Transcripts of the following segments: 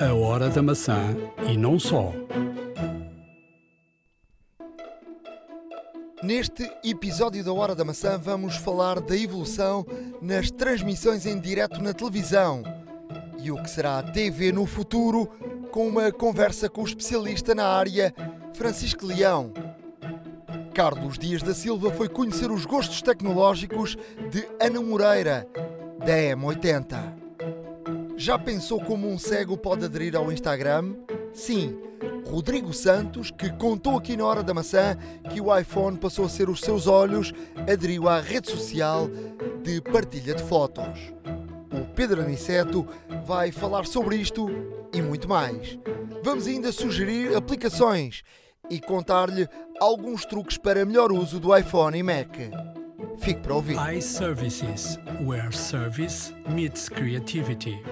A Hora da Maçã e não só. Neste episódio da Hora da Maçã vamos falar da evolução nas transmissões em direto na televisão e o que será a TV no futuro com uma conversa com o especialista na área, Francisco Leão. Carlos Dias da Silva foi conhecer os gostos tecnológicos de Ana Moreira, da M80. Já pensou como um cego pode aderir ao Instagram? Sim, Rodrigo Santos, que contou aqui na Hora da Maçã que o iPhone passou a ser os seus olhos, aderiu à rede social de partilha de fotos. O Pedro Aniceto vai falar sobre isto e muito mais. Vamos ainda sugerir aplicações e contar-lhe alguns truques para melhor uso do iPhone e Mac. Fique para ouvir. iServices, where service meets creativity.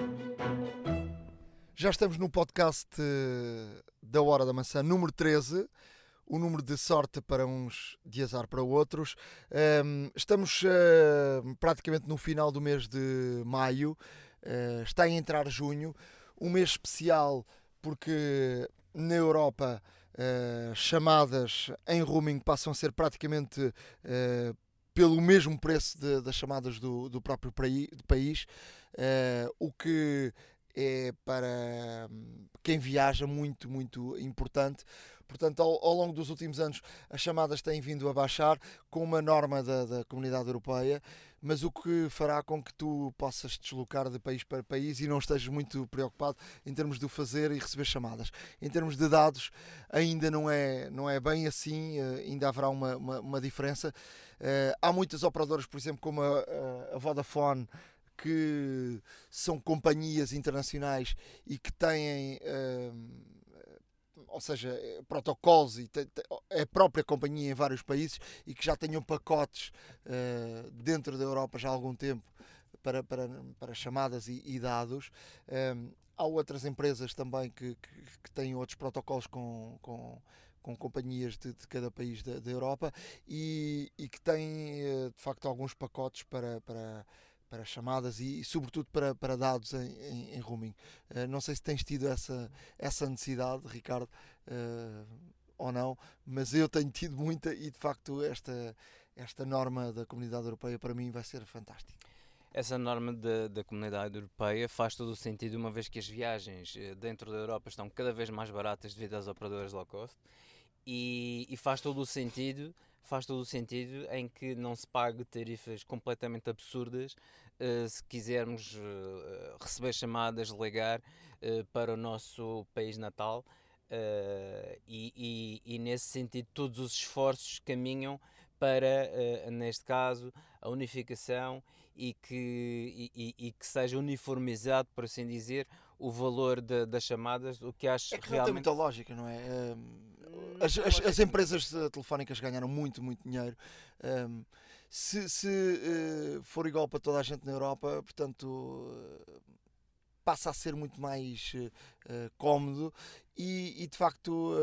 Já estamos no podcast eh, da Hora da Maçã número 13, o número de sorte para uns, de azar para outros. Um, estamos uh, praticamente no final do mês de maio, uh, está a entrar junho, um mês especial porque na Europa chamadas em roaming passam a ser praticamente pelo mesmo preço das chamadas do próprio país, o que é para hum, quem viaja muito, muito importante. Portanto, ao, ao, longo dos últimos anos, as chamadas têm vindo a baixar com uma norma da, da comunidade europeia, mas o que fará com que tu possas deslocar de país para país e não estejas muito preocupado em termos de fazer e receber chamadas. Em termos de dados, ainda não é, não é bem assim, eh, ainda haverá uma, uma, uma diferença. Uh, há muitas operadoras, por exemplo, como a, a Vodafone, que são companhias internacionais e que têm, uh, ou seja, protocolos e é a própria companhia em vários países e que já tenham pacotes uh, dentro da Europa já há algum tempo para, para, para chamadas e, e dados. Um, há outras empresas também que, que, que, têm outros protocolos com, com com companhias de, de cada país da, da Europa e, e, que têm eh, de facto alguns pacotes para, para, para chamadas e, e, sobretudo para, para dados em, em, em roaming. Uh, não sei se tens tido essa, essa necessidade, Ricardo, uh, ou não, mas eu tenho tido muita e de facto esta, esta norma da comunidade europeia para mim vai ser fantástica. Essa norma da, da comunidade europeia faz todo o sentido, uma vez que as viagens eh, dentro da Europa estão cada vez mais baratas devido às operadoras low cost, e, e faz todo o sentido faz todo o sentido em que não se pague tarifas completamente absurdas uh, se quisermos uh, receber chamadas, ligar uh, para o nosso país natal. E, e, e, nesse sentido, todos os esforços caminham para, neste caso, a unificação e que, e, e, que seja uniformizado, por assim dizer, o valor de, das chamadas, o que acho é que realmente... não tem muita lógica, não é? as, as, as, empresas telefónicas ganharam muito, muito dinheiro. Se, se uh, for igual para toda a gente na Europa, portanto, uh, passa a ser muito mais uh, cómodo. E, e, de facto,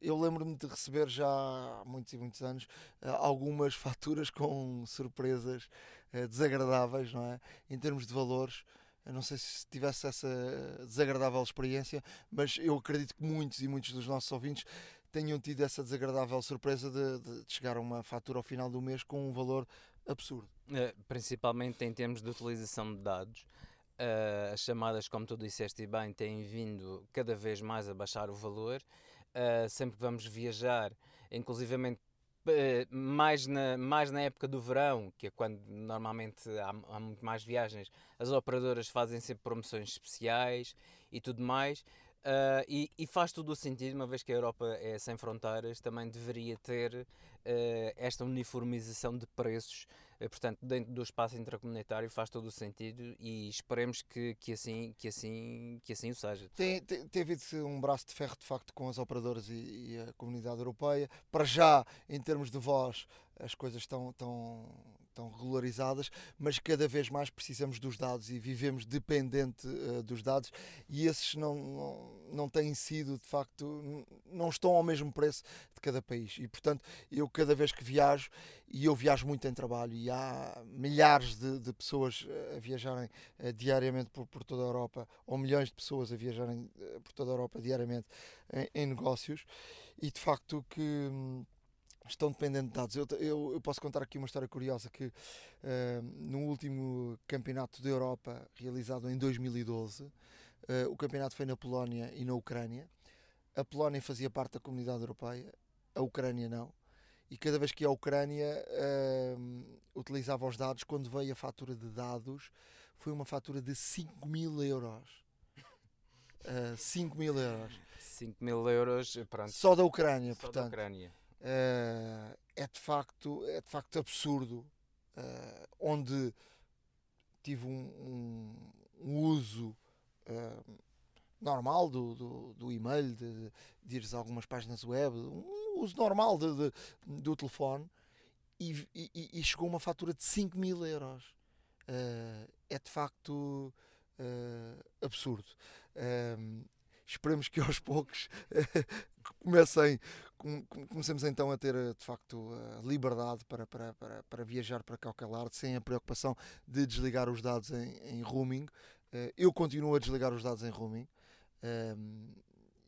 eu lembro-me de receber já há muitos e muitos anos algumas faturas com surpresas desagradáveis, não é? Em termos de valores. Eu não sei se tivesse essa desagradável experiência, mas eu acredito que muitos e muitos dos nossos ouvintes tenham tido essa desagradável surpresa de, de chegar a uma fatura ao final do mês com um valor absurdo. Uh, principalmente em termos de utilização de dados. Uh, as chamadas, como tu disseste bem, têm vindo cada vez mais a baixar o valor. Uh, sempre que vamos viajar, inclusivamente mais na, mais na época do verão, que é quando normalmente há, há muito mais viagens, as operadoras fazem sempre promoções especiais e tudo mais. Uh, e, e, faz todo o sentido, uma vez que a Europa é sem fronteiras, também deveria ter uh, esta uniformização de preços, portanto, dentro do espaço intracomunitário faz todo o sentido e esperemos que, que, assim, que, assim, que assim o seja. Tem, tem, tem havido um braço de ferro, de facto, com as operadoras e, e, a comunidade europeia. Para já, em termos de voz, as coisas estão, estão, estão regularizadas, mas cada vez mais precisamos dos dados e vivemos dependente uh, dos dados e esses não, não, não têm sido, de facto, não estão ao mesmo preço de cada país. E, portanto, eu cada vez que viajo, e eu viajo muito em trabalho, e há milhares de, de pessoas a viajarem uh, diariamente por, por, toda a Europa, ou milhões de pessoas a viajarem por toda a Europa diariamente em, em negócios, e de facto que hum, estão dependentes de dados. Eu, eu, eu, posso contar aqui uma história curiosa que uh, no último campeonato da Europa realizado em 2012, uh, eh, o campeonato foi na Polónia e na Ucrânia. A Polónia fazia parte da comunidade europeia, a Ucrânia não. E cada vez que a Ucrânia uh, utilizava os dados, quando veio a fatura de dados, foi uma fatura de 5 mil euros. Uh, 5 mil euros. 5 mil euros, pronto. Só da Ucrânia, Só portanto. Da Ucrânia uh, é, de facto, é de facto absurdo. Uh, onde tive um, um, um uso uh, normal do, do, do e-mail, de, de ires a algumas páginas web, um uso normal de, de do telefone e, e, e, chegou uma fatura de 5 mil euros. Uh, é de facto uh, absurdo. Uh, esperemos que aos poucos comecem, comecemos então a ter de facto a liberdade para, para, para, para viajar para qualquer lado sem a preocupação de desligar os dados em, em roaming. Eh, eu continuo a desligar os dados em roaming. Ehm,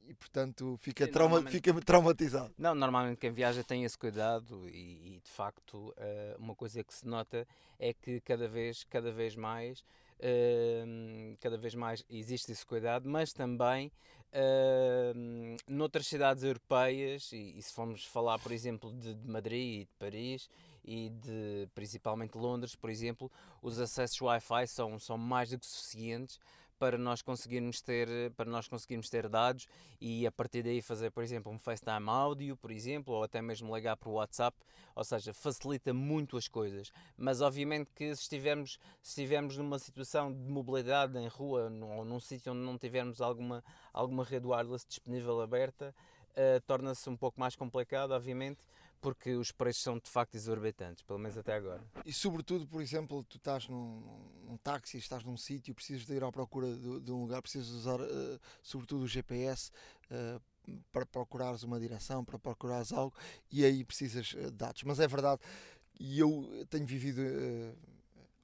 e portanto fica, Sim, trauma, fica traumatizado. Não, normalmente quem viaja tem esse cuidado e, e de facto uma coisa que se nota é que cada vez, cada vez mais uh, cada vez mais existe esse cuidado, mas também uh, noutras cidades europeias, e, e, se formos falar, por exemplo, de, de Madrid e de Paris, e de principalmente Londres, por exemplo, os acessos Wi-Fi são, são mais do que suficientes para nós conseguirmos ter para nós conseguirmos ter dados e a partir daí fazer por exemplo um FaceTime áudio por exemplo ou até mesmo ligar para o WhatsApp. Ou seja facilita muito as coisas. Mas obviamente que se estivermos se estivermos numa situação de mobilidade em rua ou num sítio onde não tivermos alguma alguma rede wireless disponível aberta uh, torna-se um pouco mais complicado obviamente porque os preços são de facto exorbitantes, pelo menos até agora. E sobretudo, por exemplo, tu estás num, num táxi, estás num sítio, precisas de ir à procura de, de um lugar, precisas usar uh, sobretudo o GPS uh, para procurares uma direção, para procurares algo, e aí precisas uh, de dados. Mas é verdade, e eu tenho vivido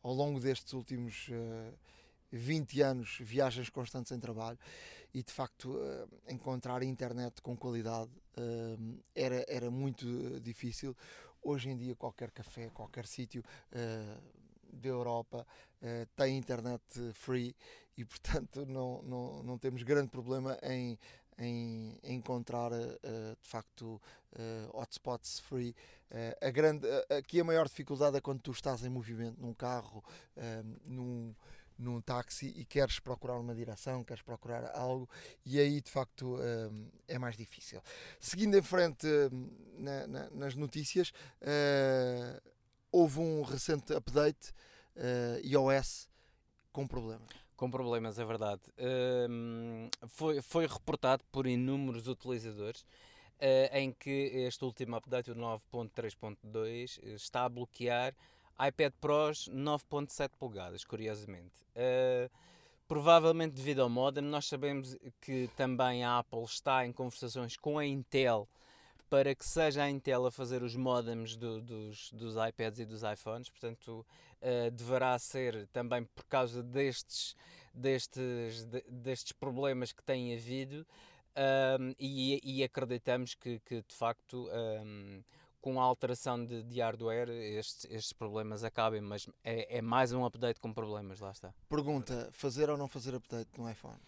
ao longo destes últimos 20 anos viagens constantes em trabalho e de facto encontrar internet com qualidade uh, era, era muito eh, difícil. Hoje em dia, qualquer café, qualquer sítio da Europa tem internet free e, portanto, não, não, não temos grande problema em, em encontrar de facto hotspots free. A grande, aqui a maior dificuldade é quando tu estás em movimento num carro, num, num táxi e queres procurar uma direção, queres procurar algo, e aí de facto hum, é mais difícil. Seguindo em frente hum, na, na, nas notícias, uh, houve um recente update iOS com problemas. Com problemas, é verdade. Foi, foi reportado por inúmeros utilizadores. Uh, em que este último update, o 9.3.2, está a bloquear iPad Pros 9.7 polegadas, curiosamente. Uh, provavelmente devido ao modem, nós sabemos que também a Apple está em conversações com a Intel para que seja a Intel a fazer os modems do, dos, dos iPads e dos iPhones, portanto uh, deverá ser também por causa destes, destes, de, destes problemas que têm havido um, e, e, acreditamos que, que de facto um, com a alteração de, de hardware estes, estes, problemas acabem, mas é, é, mais um update com problemas, lá está. Pergunta, fazer ou não fazer update no iPhone?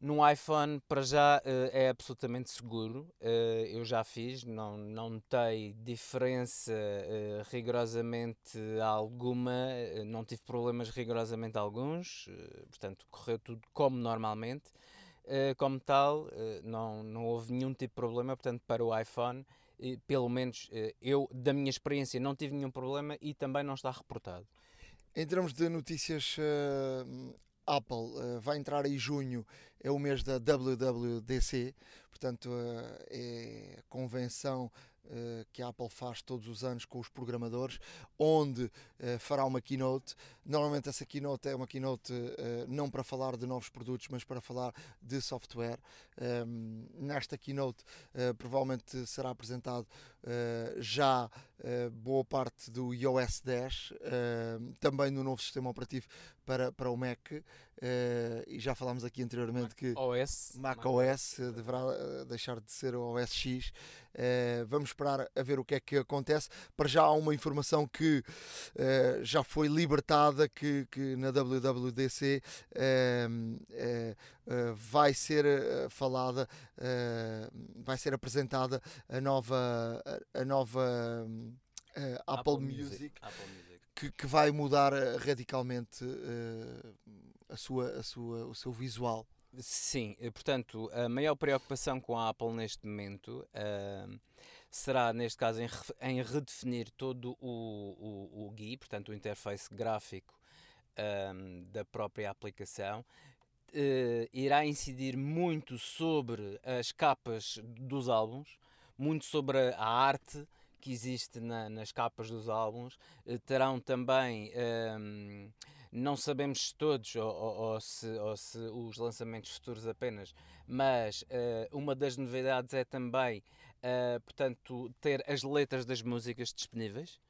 No iPhone, para já, uh, é absolutamente seguro. Uh, eu já fiz, não, não notei diferença uh, rigorosamente alguma, não tive problemas rigorosamente alguns, portanto, correu tudo como normalmente. como tal, não, não houve nenhum tipo de problema, portanto, para o iPhone pelo menos eh, eu, da minha experiência, não tive nenhum problema e também não está reportado. Em termos de notícias, uh, Apple uh, vai entrar em junho, é o mês da WWDC, portanto, uh, é a convenção que a Apple faz todos os anos com os programadores, onde uh, fará uma keynote. Normalmente essa keynote é uma keynote uh, não para falar de novos produtos, mas para falar de software. Um, nesta keynote provavelmente será apresentado já boa parte do iOS 10, também do novo sistema operativo para, para o Mac. e já falámos aqui anteriormente Mac que OS, Mac, Mac OS deverá deixar de ser o OS X. vamos esperar a ver o que é que acontece. Para já há uma informação que uh, já foi libertada que, que na WWDC uh, uh, vai ser falada, vai ser apresentada a nova, a nova Apple, Apple, Music, Music. Apple Music. Que, que, vai mudar radicalmente a sua, a sua, o seu visual. Sim, portanto, a maior preocupação com a Apple neste momento uh, será, neste caso, em, em redefinir todo o, o, o GUI, portanto, o interface gráfico um, da própria aplicação. Uh, irá incidir muito sobre as capas dos álbuns, muito sobre a, arte que existe na, nas capas dos álbuns. Uh, terão também. Um, não sabemos se todos ou, ou, ou, se, ou, se, os lançamentos futuros apenas, mas uh, uma das novidades é também uh, portanto, ter as letras das músicas disponíveis.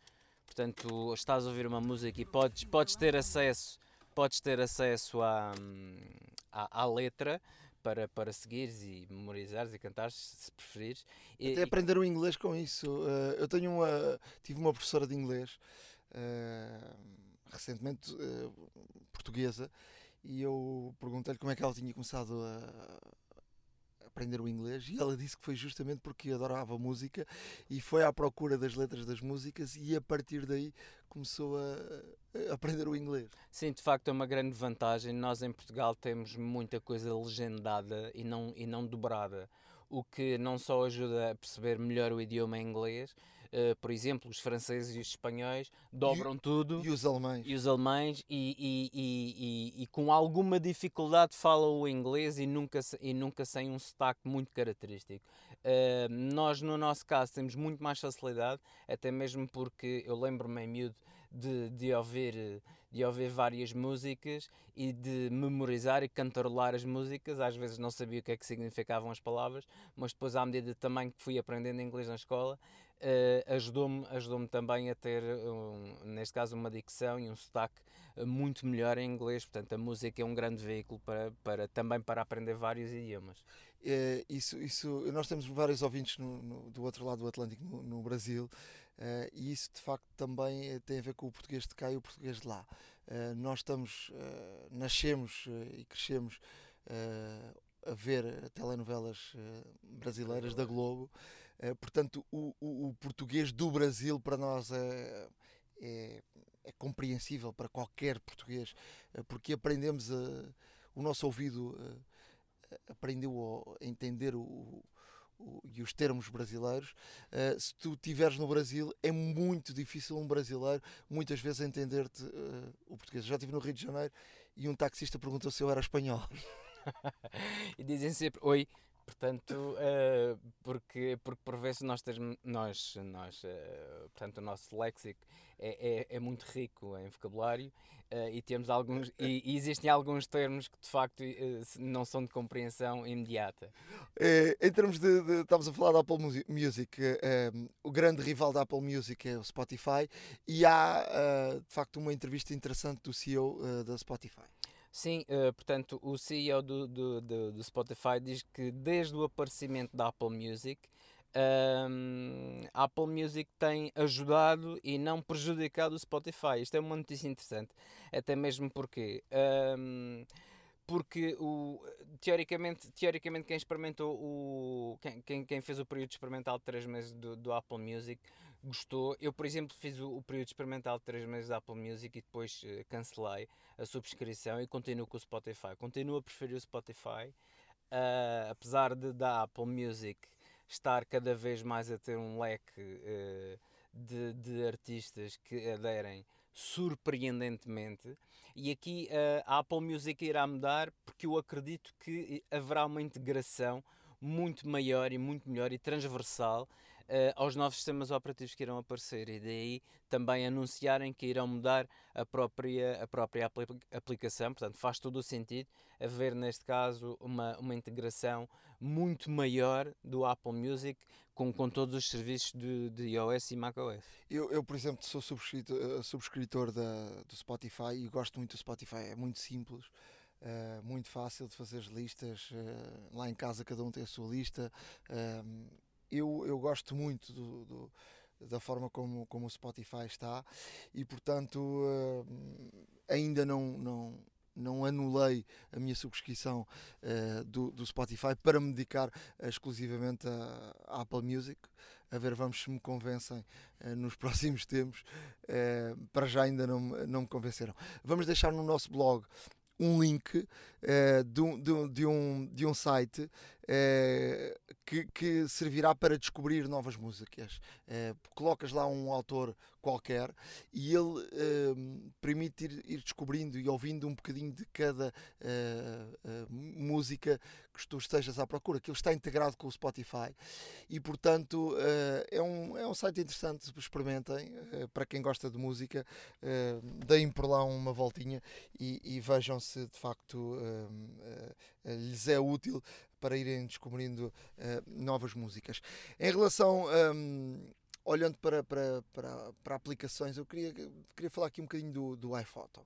Portanto, estás a ouvir uma música e podes, podes ter acesso, podes ter acesso à, à, à letra para, para seguires e memorizares e cantares, se preferires. E, Até aprender o inglês com isso. Uh, eu tenho uma, tive uma professora de inglês uh, recentemente uh, portuguesa e eu perguntei-lhe como é que ela tinha começado a, aprender o inglês e ela disse que foi justamente porque adorava música e foi à procura das letras das músicas e a partir daí começou a aprender o inglês. Sim, de facto é uma grande vantagem. Nós em Portugal temos muita coisa legendada e não, e não dobrada, o que não só ajuda a perceber melhor o idioma inglês, Uh, por exemplo, os franceses e os espanhóis dobram e, tudo. E os alemães. E os alemães, e, e, e, e, com alguma dificuldade falam o inglês e nunca, e nunca sem um sotaque muito característico. Uh, nós, no nosso caso, temos muito mais facilidade, até mesmo porque eu lembro-me em miúdo de, de ouvir de ouvir várias músicas e de memorizar e cantarolar as músicas. Às vezes não sabia o que é que significavam as palavras, mas depois, à medida também que fui aprendendo inglês na escola, uh, ajudou-me ajudou também a ter, um, neste caso, uma dicção e um sotaque eh, muito melhor em inglês. Portanto, a música é um grande veículo para, para também para aprender vários idiomas. É, isso, isso, nós temos vários ouvintes no, no, do outro lado do Atlântico, no, no Brasil, Uh, e isso de facto também eh, tem a ver com o português de cá e o português de lá. Uh, nós estamos, uh, nascemos e crescemos a ver telenovelas brasileiras da Globo, portanto, o, o, o, português do Brasil para nós é, é, é compreensível para qualquer português, porque aprendemos a, o nosso ouvido aprendeu a entender o, e os termos brasileiros. Uh, se tu estiveres no Brasil, é muito difícil um brasileiro muitas vezes entender-te uh, o português. Eu já estive no Rio de Janeiro e um taxista perguntou se eu era espanhol. e dizem sempre oi. Portanto, uh, porque, porque por vezes nós, temos, nós, nós portanto, o nosso léxico é, é, é muito rico em vocabulário Uh, e temos alguns e, e, existem alguns termos que de facto uh, não são de compreensão imediata. É, em termos de, de, estamos a falar da Apple Music, o grande rival da Apple Music é o Spotify e há de facto uma entrevista interessante do CEO da Spotify. Sim, portanto, o CEO do, do, do, do Spotify diz que desde o aparecimento da Apple Music um, a Apple Music tem ajudado e não prejudicado o Spotify. Isto é uma notícia interessante, até mesmo porque. Um, porque o, teoricamente, teoricamente quem experimentou o quem, quem fez o período experimental de 3 meses do, do, Apple Music gostou. Eu, por exemplo, fiz o, o, período experimental de 3 meses da Apple Music e depois uh, cancelei a subscrição e continuo com o Spotify. Continuo a preferir o Spotify, uh, apesar de da Apple Music estar cada vez mais a ter um leque uh, de, de, artistas que aderem surpreendentemente. E aqui uh, a Apple Music irá mudar porque eu acredito que haverá uma integração muito maior e muito melhor e transversal uh, aos novos sistemas operativos que irão aparecer e daí também anunciarem que irão mudar a própria, a própria aplicação. Portanto, faz todo o sentido haver, neste caso, uma, uma integração muito maior do Apple Music com, com todos os serviços de, de iOS e macOS. Eu, eu, por exemplo, sou subscritor, eh, subscritor da, do Spotify e gosto muito do Spotify, é muito simples. Uh, muito fácil de fazer as listas. Uh, lá em casa cada um tem a sua lista. Uh, eu, eu gosto muito do, do, da forma como, como o Spotify está e, portanto, ainda não, não, não anulei a minha subscrição do, do Spotify para me dedicar exclusivamente à Apple Music. A ver, vamos se me convencem nos próximos tempos. para já ainda não, não me convenceram. Vamos deixar no nosso blog um link uh, de, de, um, de um site uh, que, que, servirá para descobrir novas músicas. Uh, colocas lá um autor qualquer e ele permite ir, ir, descobrindo e ouvindo um bocadinho de cada música que tu estejas à procura. Aquilo está integrado com o Spotify e, portanto, é, um, é um site interessante. Experimentem. para quem gosta de música, deem por lá uma voltinha e, e vejam se de facto lhes é útil para irem descobrindo uh, novas músicas. Em relação. Um, olhando para, para, para, para, aplicações, eu queria, queria falar aqui um bocadinho do, do iPhoto.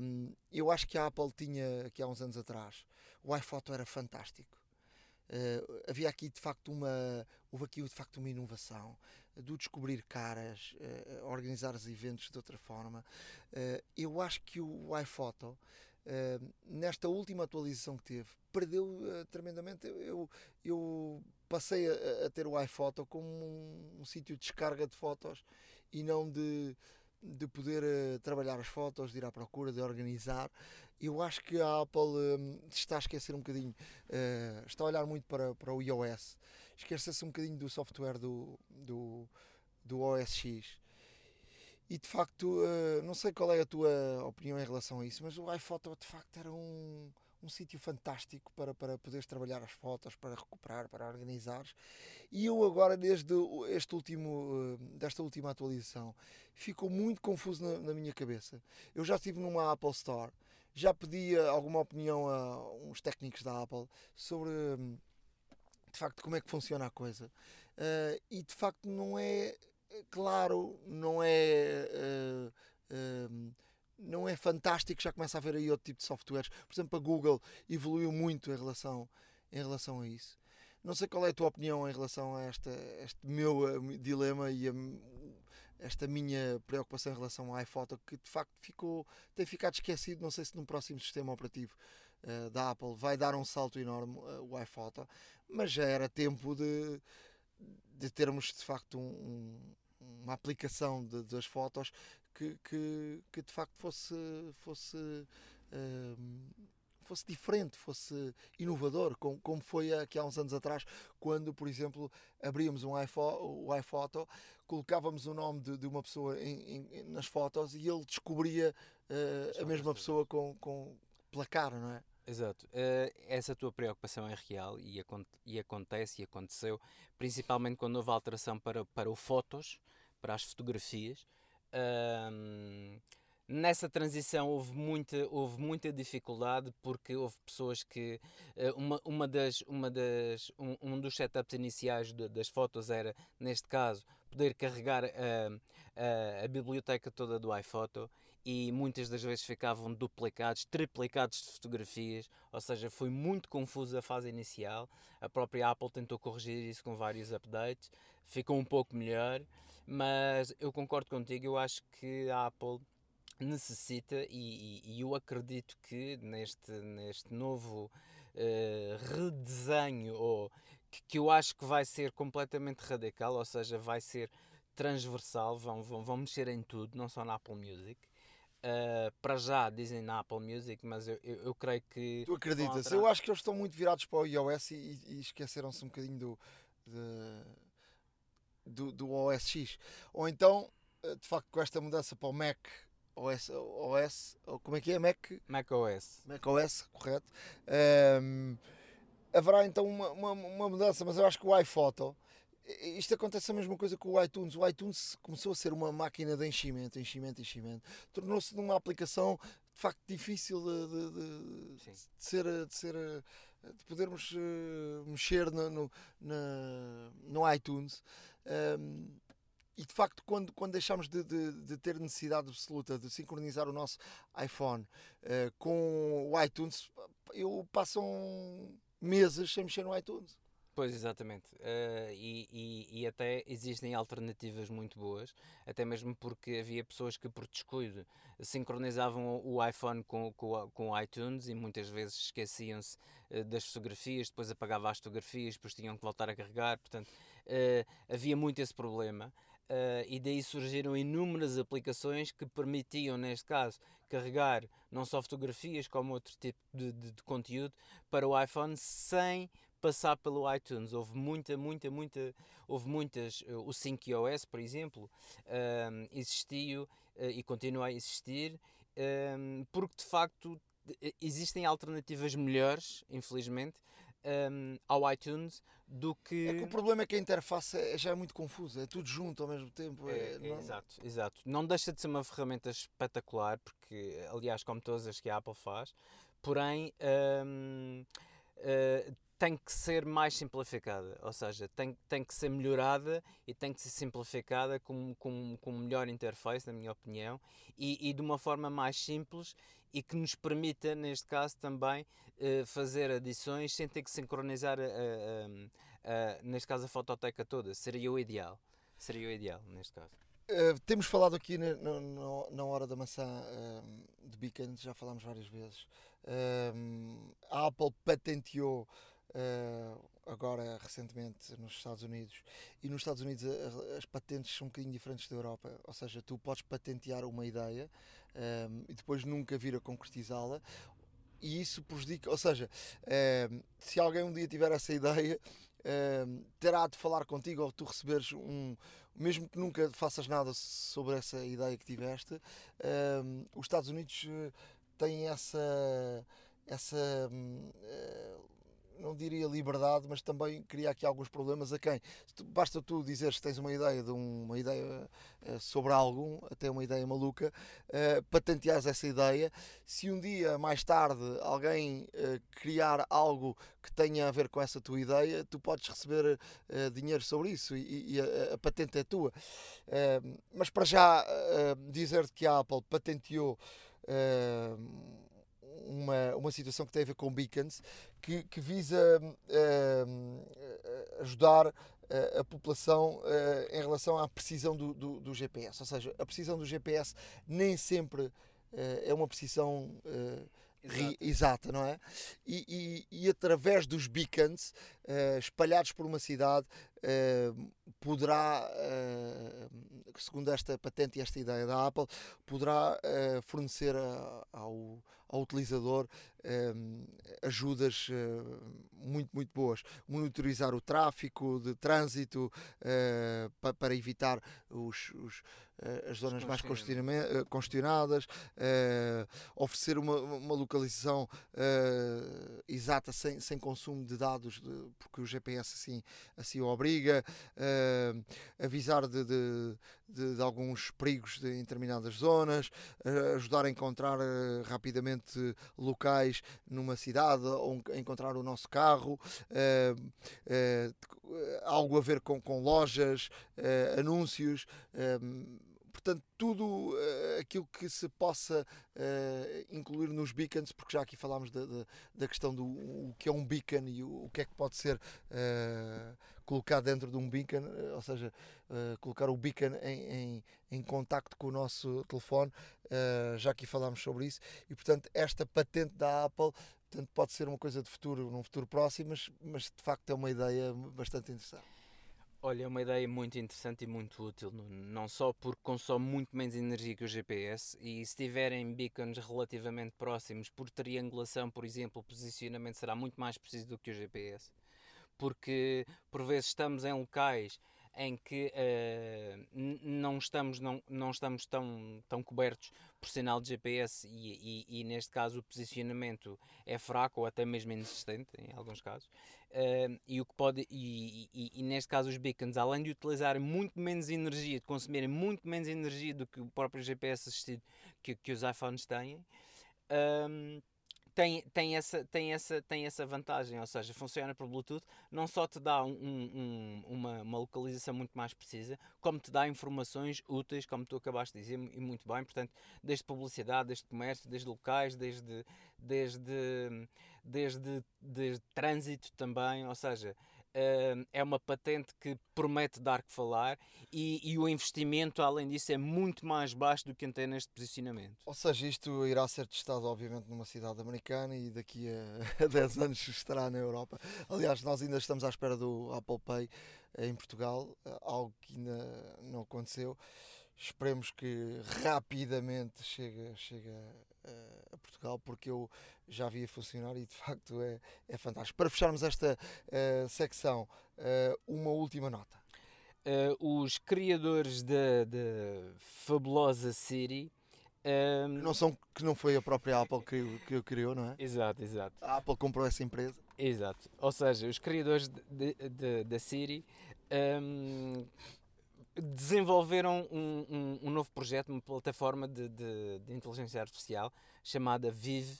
Um, eu acho que a Apple tinha, aqui há uns anos atrás, o iPhoto era fantástico. Uh, havia aqui de facto uma houve aqui de facto uma inovação do descobrir caras uh, organizar os eventos de outra forma uh, eu acho que o iPhoto Uh, nesta última atualização que teve, perdeu uh, tremendamente. Eu, eu passei a, a, ter o iPhoto como um, um sítio de descarga de fotos e não de, de poder uh, trabalhar as fotos, de ir à procura, de organizar. Eu acho que a Apple está a esquecer um bocadinho, está a olhar muito para, para o iOS, esquece-se um bocadinho do software do, do, do OS X e de facto, uh, não sei qual é a tua opinião em relação a isso, mas o iPhoto de facto era um, um sítio fantástico para, para poderes trabalhar as fotos, para recuperar, para organizar. E eu agora, desde este último, uh, desta última atualização, ficou muito confuso na, na, minha cabeça. Eu já estive numa Apple Store, já pedi alguma opinião a uns técnicos da Apple sobre de facto como é que funciona a coisa. Uh, e de facto não é claro, não é. Uh, uh, não é fantástico, já começa a haver aí outro tipo de softwares. Por exemplo, a Google evoluiu muito em relação, em relação a isso. Não sei qual é a tua opinião em relação a esta, este meu eh, dilema e a, esta minha preocupação em relação ao iPhoto, que de facto ficou, tem ficado esquecido. Não sei se no próximo sistema operativo uh, da Apple vai dar um salto enorme o iPhoto, mas já era tempo de, de termos de facto um, uma aplicação de, das fotos que, que, que, de facto fosse fosse uh, fosse diferente, fosse inovador, como, como foi aqui há uns anos atrás, quando, por exemplo, abríamos um iPhone, o iPhoto, colocávamos o nome de, de uma pessoa em, em, nas fotos e ele descobria uh, a mesma pessoa com, com pela cara, não é? Exato. Uh, essa tua preocupação é real e, e, acontece e aconteceu, principalmente quando houve alteração para, para o Fotos, para as fotografias. Um, nessa transição houve muita, houve muita dificuldade porque houve pessoas que eh, uma, uma das, uma das, um, um dos setups iniciais de, das fotos era, neste caso, poder carregar a biblioteca toda do iPhoto e muitas das vezes ficavam duplicados, triplicados de fotografias, ou seja, foi muito confusa a fase inicial. A própria Apple tentou corrigir isso com vários updates, ficou um pouco melhor, mas eu concordo contigo, eu acho que a Apple necessita e, e, e eu acredito que neste, neste novo uh, redesenho ou que, que, eu acho que vai ser completamente radical, ou seja, vai ser transversal, vão, vão, vão mexer em tudo, não só na Apple Music. Uh, para já dizem na Apple Music, mas eu, eu, eu creio que. Tu acreditas? Eu acho que eles estão muito virados para o iOS e, e esqueceram-se um bocadinho do, de, do, do OS X. Ou então, eh, de facto, com esta mudança para o Mac OS, OS ou como é que é? Mac? Mac OS. Mac OS, correto. Um, haverá então uma, uma, uma, mudança, mas eu acho que o iPhoto isto acontece a mesma coisa com o iTunes. O iTunes começou a ser uma máquina de enchimento, enchimento, enchimento. Tornou-se numa aplicação de facto difícil de, de, de, de ser, de ser de podermos uh, mexer no, no, na, no iTunes. Um, e de facto, quando, quando deixamos de, de, de, ter necessidade absoluta de sincronizar o nosso iPhone uh, com o iTunes, eu passam meses sem mexer no iTunes. Pois, exatamente. Uh, e, e, e, até existem alternativas muito boas, até mesmo porque havia pessoas que, por descuido, sincronizavam o iPhone com, com, com o iTunes e muitas vezes esqueciam-se uh, das fotografias, depois apagavam as fotografias, depois tinham que voltar a carregar. Portanto, uh, havia muito esse problema. e daí surgiram inúmeras aplicações que permitiam, neste caso, carregar não só fotografias como outro tipo de, de, de conteúdo para o iPhone sem passar pelo iTunes. Houve muita, muita, muita, houve muitas, eh, o 5OS, por exemplo, um, existiu uh, e continua a existir, um, porque de facto existem alternativas melhores, infelizmente, um, ao iTunes do que. É que o problema é que a interface é, já é muito confusa, é tudo junto ao mesmo tempo. É, é, não... Exato, exato. Não deixa de ser uma ferramenta espetacular, porque, aliás, como todas as que a Apple faz, porém. Um, uh, eh, tem que ser mais simplificada, ou seja, tem, tem que ser melhorada e tem que ser simplificada com, com, com melhor interface, na minha opinião, e, e de uma forma mais simples e que nos permita, neste caso, também uh, fazer adições sem ter que sincronizar, a, a, a, neste caso, a fototeca toda. Seria o ideal. Seria o ideal, neste caso. Uh, temos falado aqui na, na, na hora da maçã uh, de Beacon, já falámos várias vezes. a Apple patenteou uh, agora recentemente nos Estados Unidos. E nos Estados Unidos as patentes são um bocadinho diferentes da Europa, ou seja, tu podes patentear uma ideia um, ehm, e depois nunca vir a concretizá-la. E isso prejudica, ou seja, um, se alguém um dia tiver essa ideia, um, terá de falar contigo ou tu receberes um, mesmo que nunca faças nada sobre essa ideia que tiveste, os Estados Unidos eh, têm essa essa não diria liberdade, mas também cria aqui alguns problemas a quem? Basta tu dizeres que tens uma ideia de um, uma ideia uh, sobre algo, até uma ideia maluca, uh, patenteares essa ideia. Se um dia mais tarde alguém uh, criar algo que tenha a ver com essa tua ideia, tu podes receber dinheiro sobre isso e, e a, a, patente é tua. mas para já dizer que a Apple patenteou uma, uma situação que tem a ver com beacons, que, que visa uh, ajudar a, a população uh, em relação à precisão do, do, do, GPS. Ou seja, a precisão do GPS nem sempre uh, é uma precisão Exato. exata, não é? E, e, e, através dos beacons espalhados por uma cidade poderá, segundo esta patente e esta ideia da Apple, poderá fornecer ao ao utilizador um, ajudas uh, muito, muito boas. Monitorizar o tráfego de trânsito uh, pa, para evitar os, os uh, as zonas mais congestionadas, oferecer uma, uma localização exata sem, sem consumo de dados, de, porque o GPS assim, assim o obriga, avisar de, de, de, de, alguns perigos em determinadas zonas, ajudar a encontrar rapidamente locais numa cidade ou encontrar o nosso carro, uh, algo a ver com, com lojas, anúncios portanto, tudo uh, aquilo que se possa uh, incluir nos beacons, porque já aqui falámos da, da, questão do o que é um beacon e o, o que é que pode ser uh, colocado dentro de um beacon, ou seja, colocar o beacon em, em, em, contacto com o nosso telefone, já aqui falámos sobre isso, e portanto, esta patente da Apple portanto, pode ser uma coisa de futuro, num futuro próximo, mas, mas de facto é uma ideia bastante interessante. Olha, é uma ideia muito interessante e muito útil, não só porque consome muito menos energia que o GPS e se tiverem beacons relativamente próximos, por triangulação, por exemplo, o posicionamento será muito mais preciso do que o GPS, porque por vezes estamos em locais em que uh, não estamos, não, não estamos tão, tão cobertos por sinal de GPS e, e, e, neste caso o posicionamento é fraco ou até mesmo inexistente em alguns casos. Uh, e o que pode e, e, neste caso os beacons, além de utilizarem muito menos energia, de consumirem muito menos energia do que o próprio GPS assistido que, que os iPhones têm. Um, tem, tem, essa, tem, essa, tem essa vantagem, ou seja, funciona por Bluetooth, não só te dá um, um, uma, uma localização muito mais precisa, como te dá informações úteis, como tu acabaste de dizer, e muito bem, portanto, desde publicidade, desde comércio, desde locais, desde, desde, desde, desde trânsito também, ou seja, Uh, é uma patente que promete dar que falar e, e, o investimento, além disso, é muito mais baixo do que tem neste posicionamento. Ou seja, isto irá ser testado, obviamente, numa cidade americana e daqui a, a 10 anos estará na Europa. Aliás, nós ainda estamos à espera do Apple Pay em Portugal, algo que ainda não aconteceu. Esperemos que rapidamente chegue, chegue a, Portugal, porque eu já vi a funcionar e de facto é, é fantástico. Para fecharmos esta uh, secção, uh, uma última nota. Uh, os criadores da fabulosa Siri um... Ehm, não são, que não foi a própria Apple que, que o criou, não é? Exato, exato. A Apple comprou essa empresa. Exato. Ou seja, os criadores da Siri um, ehm, desenvolveram um, um, um, novo projeto, uma plataforma de, de, de inteligência artificial chamada Vive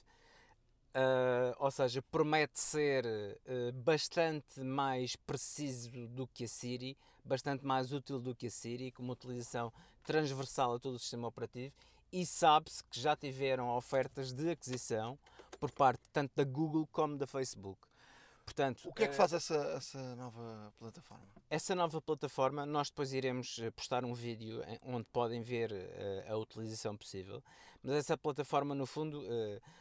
Uh, ou seja, promete ser uh, bastante mais preciso do que a Siri, bastante mais útil do que a Siri, com uma utilização transversal a todo o sistema operativo e sabe-se que já tiveram ofertas de aquisição por parte tanto da Google como da Facebook. Portanto, o que é que faz essa, essa nova plataforma? Essa nova plataforma, nós depois iremos postar um vídeo onde podem ver a utilização possível. Mas essa plataforma, no fundo,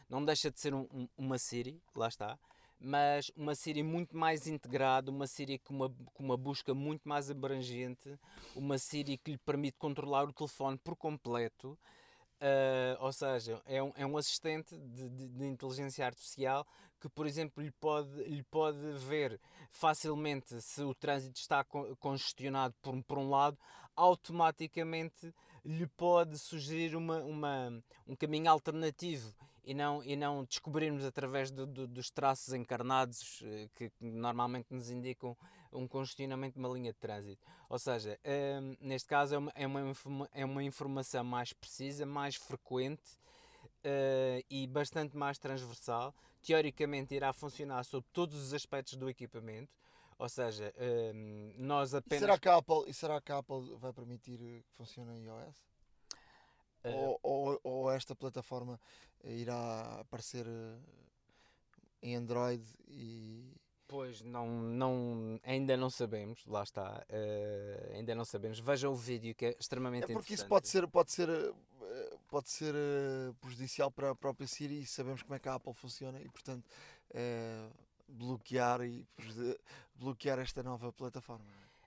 não deixa de ser um, uma Siri, lá está, mas uma Siri muito mais integrada, uma Siri com uma, com uma busca muito mais abrangente, uma Siri que lhe permite controlar o telefone por completo. Uh, ou seja, é um, é um assistente de, de, de, inteligência artificial que, por exemplo, lhe pode, lhe pode ver facilmente se o trânsito está congestionado por, por um lado, automaticamente lhe pode sugerir uma, uma, um caminho alternativo e não, e não descobrirmos através do, do, dos traços encarnados eh, que, normalmente nos indicam um congestionamento de uma linha de trânsito. Ou seja, um, neste caso é uma, é, uma, é uma informação mais precisa, mais frequente uh, e bastante mais transversal. Teoricamente irá funcionar sobre todos os aspectos do equipamento ou seja, um, nós apenas. E será, que a Apple, e será que a Apple vai permitir que funcione iOS? Uh... Ou, ou, ou, esta plataforma irá aparecer eh, em Android e. Pois, não, não, ainda não sabemos, lá está, uh, ainda não sabemos. Vejam o vídeo que é extremamente é porque isso pode ser, pode ser, pode ser prejudicial para a própria Siri e sabemos como é que a Apple funciona e portanto bloquear e bloquear esta nova plataforma.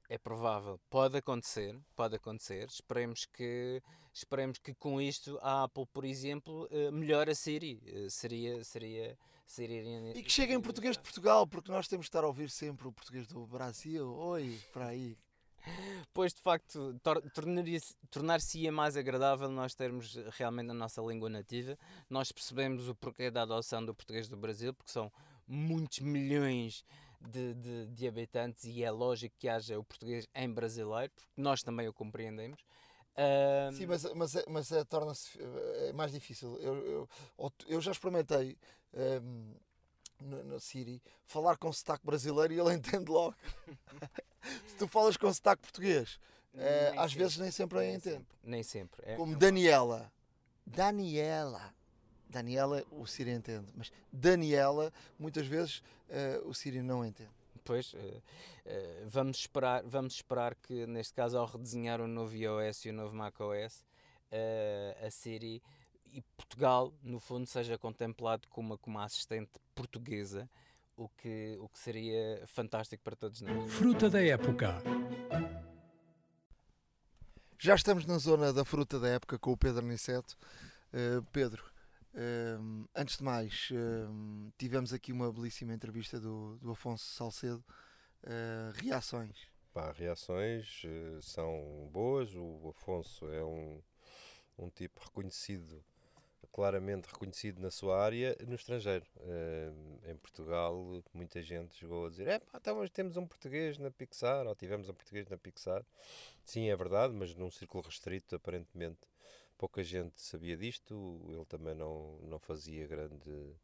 É provável, pode acontecer, pode acontecer. Esperemos que, esperemos que com isto a Apple, por exemplo, eh, melhore a Siri. Eh, seria, seria, seria. E que chegue em português de Portugal, porque nós temos de estar a ouvir sempre o português do Brasil. Oi, para aí. Pois de facto tornar-se-ia mais agradável nós termos realmente a nossa língua nativa. Nós percebemos o porquê da adoção do português do Brasil, porque são muitos milhões de, de, de, habitantes e é lógico que haja o português em brasileiro, porque nós também o compreendemos. Um... Sim, mas, mas, é, mas é, torna-se é mais difícil. Eu, eu, eu já experimentei um, no, no Siri falar com sotaque brasileiro e ele entende logo. Se tu falas com sotaque português, é, às sempre. vezes nem sempre nem entende. Sempre. Nem sempre. É, Como Daniela. Daniela. Daniela, o Siri entende, mas Daniela, muitas vezes uh, o Siri não entende. Pois, uh, uh, vamos, esperar, vamos esperar que, neste caso, ao redesenhar o novo iOS e o novo macOS, a Siri e Portugal, no fundo, seja contemplado como uma, como uma assistente portuguesa, o que, o que seria fantástico para todos nós. Fruta da época. Já estamos na zona da fruta da época com o Pedro Niceto. Pedro, antes de mais, tivemos aqui uma belíssima entrevista do, do Afonso Salcedo. Uh, reações? pá, reações uh, são boas. O Afonso é um, um tipo reconhecido, claramente reconhecido na sua área, no estrangeiro. Uh, em Portugal, muita gente chegou a dizer: é pá, então, temos um português na Pixar, ou tivemos um português na Pixar. Sim, é verdade, mas num círculo restrito, aparentemente pouca gente sabia disto, ele também não, não fazia grande,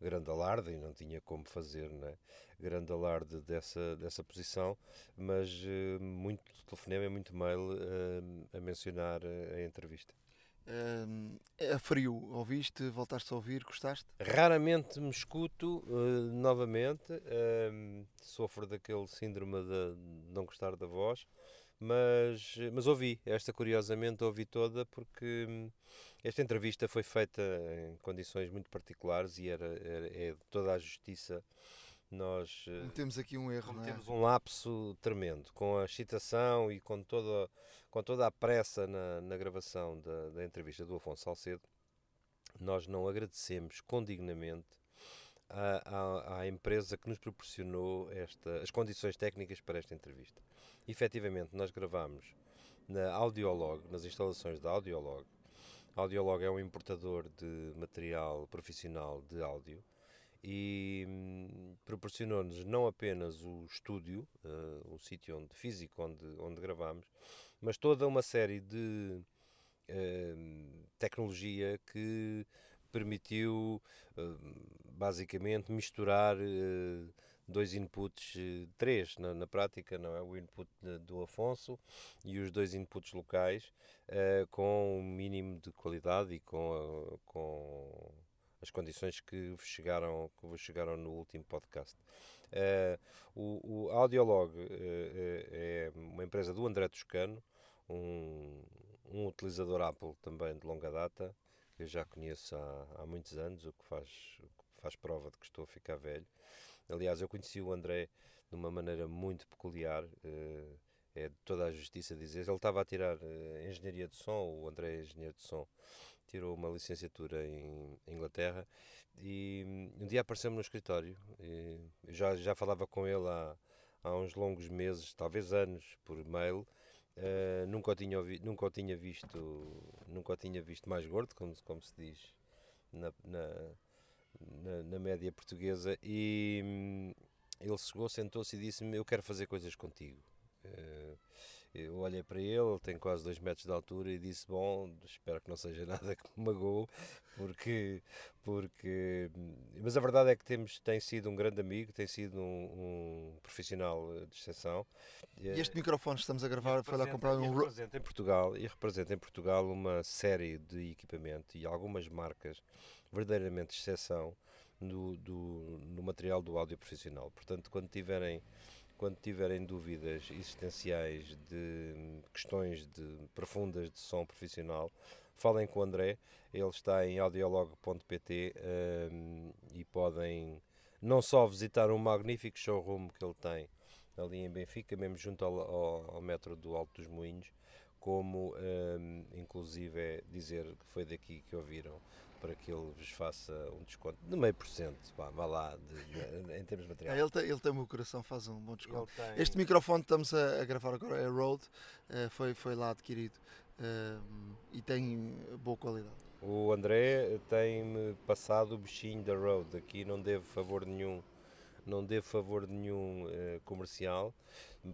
grande alarde e não tinha como fazer né, grande alarde dessa, dessa posição, mas uh, muito telefonema e muito mail uh, a mencionar a entrevista. é frio, ouviste, voltaste a ouvir, gostaste? Raramente me escuto uh, novamente, sofro daquele síndrome de não gostar da voz, mas, mas ouvi, esta curiosamente ouvi toda porque hum, esta entrevista foi feita em condições muito particulares e era, era é toda a justiça nós eh, temos aqui um erro, temos é? um lapso tremendo com a excitação e com toda, com toda a pressa na, na gravação da, da entrevista do Afonso Salcedo. Nós não agradecemos condignamente à, à, à, empresa que nos proporcionou esta, as condições técnicas para esta entrevista. Efetivamente, nós gravamos na Audiolog, nas instalações da Audiolog. A Audiolog é um importador de material profissional de áudio e hum, proporcionou-nos não apenas o estúdio, uh, o sítio onde, físico onde, onde gravamos, mas toda uma série de uh, tecnologia que permitiu uh, basicamente misturar uh, dois inputs, uh, três na, na, prática, não é? O input do Afonso e os dois inputs locais com um mínimo de qualidade e com, com as condições que vos chegaram, que vos chegaram no último podcast. o, o Audiolog é uma empresa do André Toscano, um, um utilizador Apple também de longa data, eu já conheço há, há muitos anos, o que, faz, o que faz prova de que estou a ficar velho. Aliás, eu conheci o André de uma maneira muito peculiar, uh, é de toda a justiça dizer. Ele estava a tirar uh, engenharia de som, o André é engenheiro de som, tirou uma licenciatura em Inglaterra e um dia apareceu-me no escritório. já, já falava com ele há, há uns longos meses, talvez anos, por mail Uh, nunca, o tinha ouvi, nunca o tinha visto nunca o tinha visto mais gordo, como, como se diz na, na, na, na média portuguesa e hum, ele chegou, sentou-se e disse-me eu quero fazer coisas contigo uh, eu olhei para ele, ele tem quase 2 metros de altura e disse: Bom, espero que não seja nada que me magoe, porque. porque mas a verdade é que temos, tem sido um grande amigo, tem sido um, um profissional de exceção. E este microfone que estamos a gravar foi lá comprar um. representa em Portugal E representa em Portugal uma série de equipamento e algumas marcas verdadeiramente de exceção no, do, no material do áudio profissional. Portanto, quando tiverem quando tiverem dúvidas existenciais de questões de, profundas de som profissional, falem com o André, ele está em audiolog.pt um, e podem não só visitar um magnífico showroom que ele tem ali em Benfica, mesmo junto ao, ao, ao metro do Alto dos Moinhos, como um, inclusive é dizer que foi daqui que ouviram para que ele vos faça um desconto de meio por cento, vá lá, de, de, em termos de material. É, ele, tem, ele tem o meu coração, faz um bom desconto. Tem... Este microfone que estamos a, a, gravar agora é Rode, uh, foi, foi lá adquirido uh, e tem boa qualidade. O André tem-me passado o bichinho da Rode, aqui não devo favor nenhum não devo favor nenhum uh, comercial,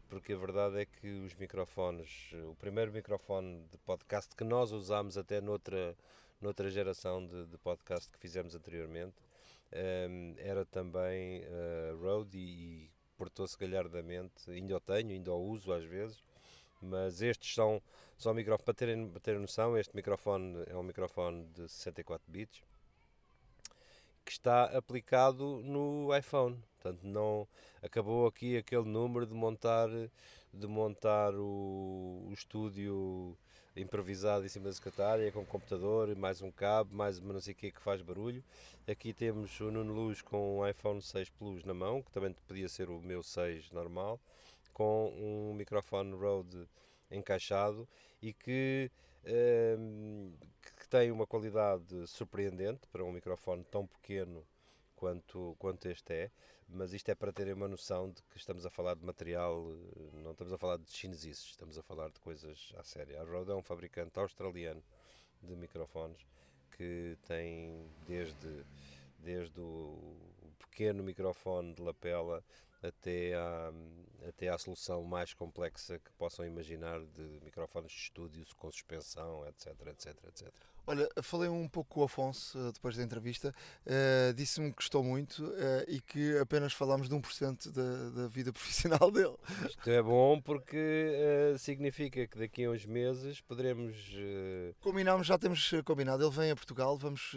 porque a verdade é que os microfones, o primeiro microfone de podcast que nós usámos até noutra, noutra geração de, de podcast que fizemos anteriormente, um, era também uh, Rode e, e portou-se galhardamente, ainda o tenho, ainda o uso às vezes, mas estes são, são microfones, para terem, para terem noção, este microfone é um microfone de 64 bits, que está aplicado no iPhone. Portanto, não acabou aqui aquele número de montar de montar o, o estúdio improvisado em cima da secretária com computador, mais um cabo, mais uma não sei o que que faz barulho. Aqui temos o Nuno Luz com um iPhone 6 Plus na mão, que também podia ser o meu 6 normal, com um microfone Rode encaixado e que, ehm, que tem uma qualidade surpreendente para um microfone tão pequeno quanto, quanto este é, mas isto é para terem uma noção de que estamos a falar de material, eh, não estamos a falar de chinesices, estamos a falar de coisas à séria. A Rode é um fabricante australiano de microfones que tem desde, desde o pequeno microfone de lapela até à, até à solução mais complexa que possam imaginar de microfones de estúdio com suspensão, etc, etc, etc. Olha, falei um pouco com o Afonso uh, depois da entrevista, uh, disse-me que gostou muito uh, e que apenas falámos de 1% da, da vida profissional dele. Isto é bom porque significa que daqui a uns meses poderemos. Combinámos, já temos combinado. Ele vem a Portugal, vamos,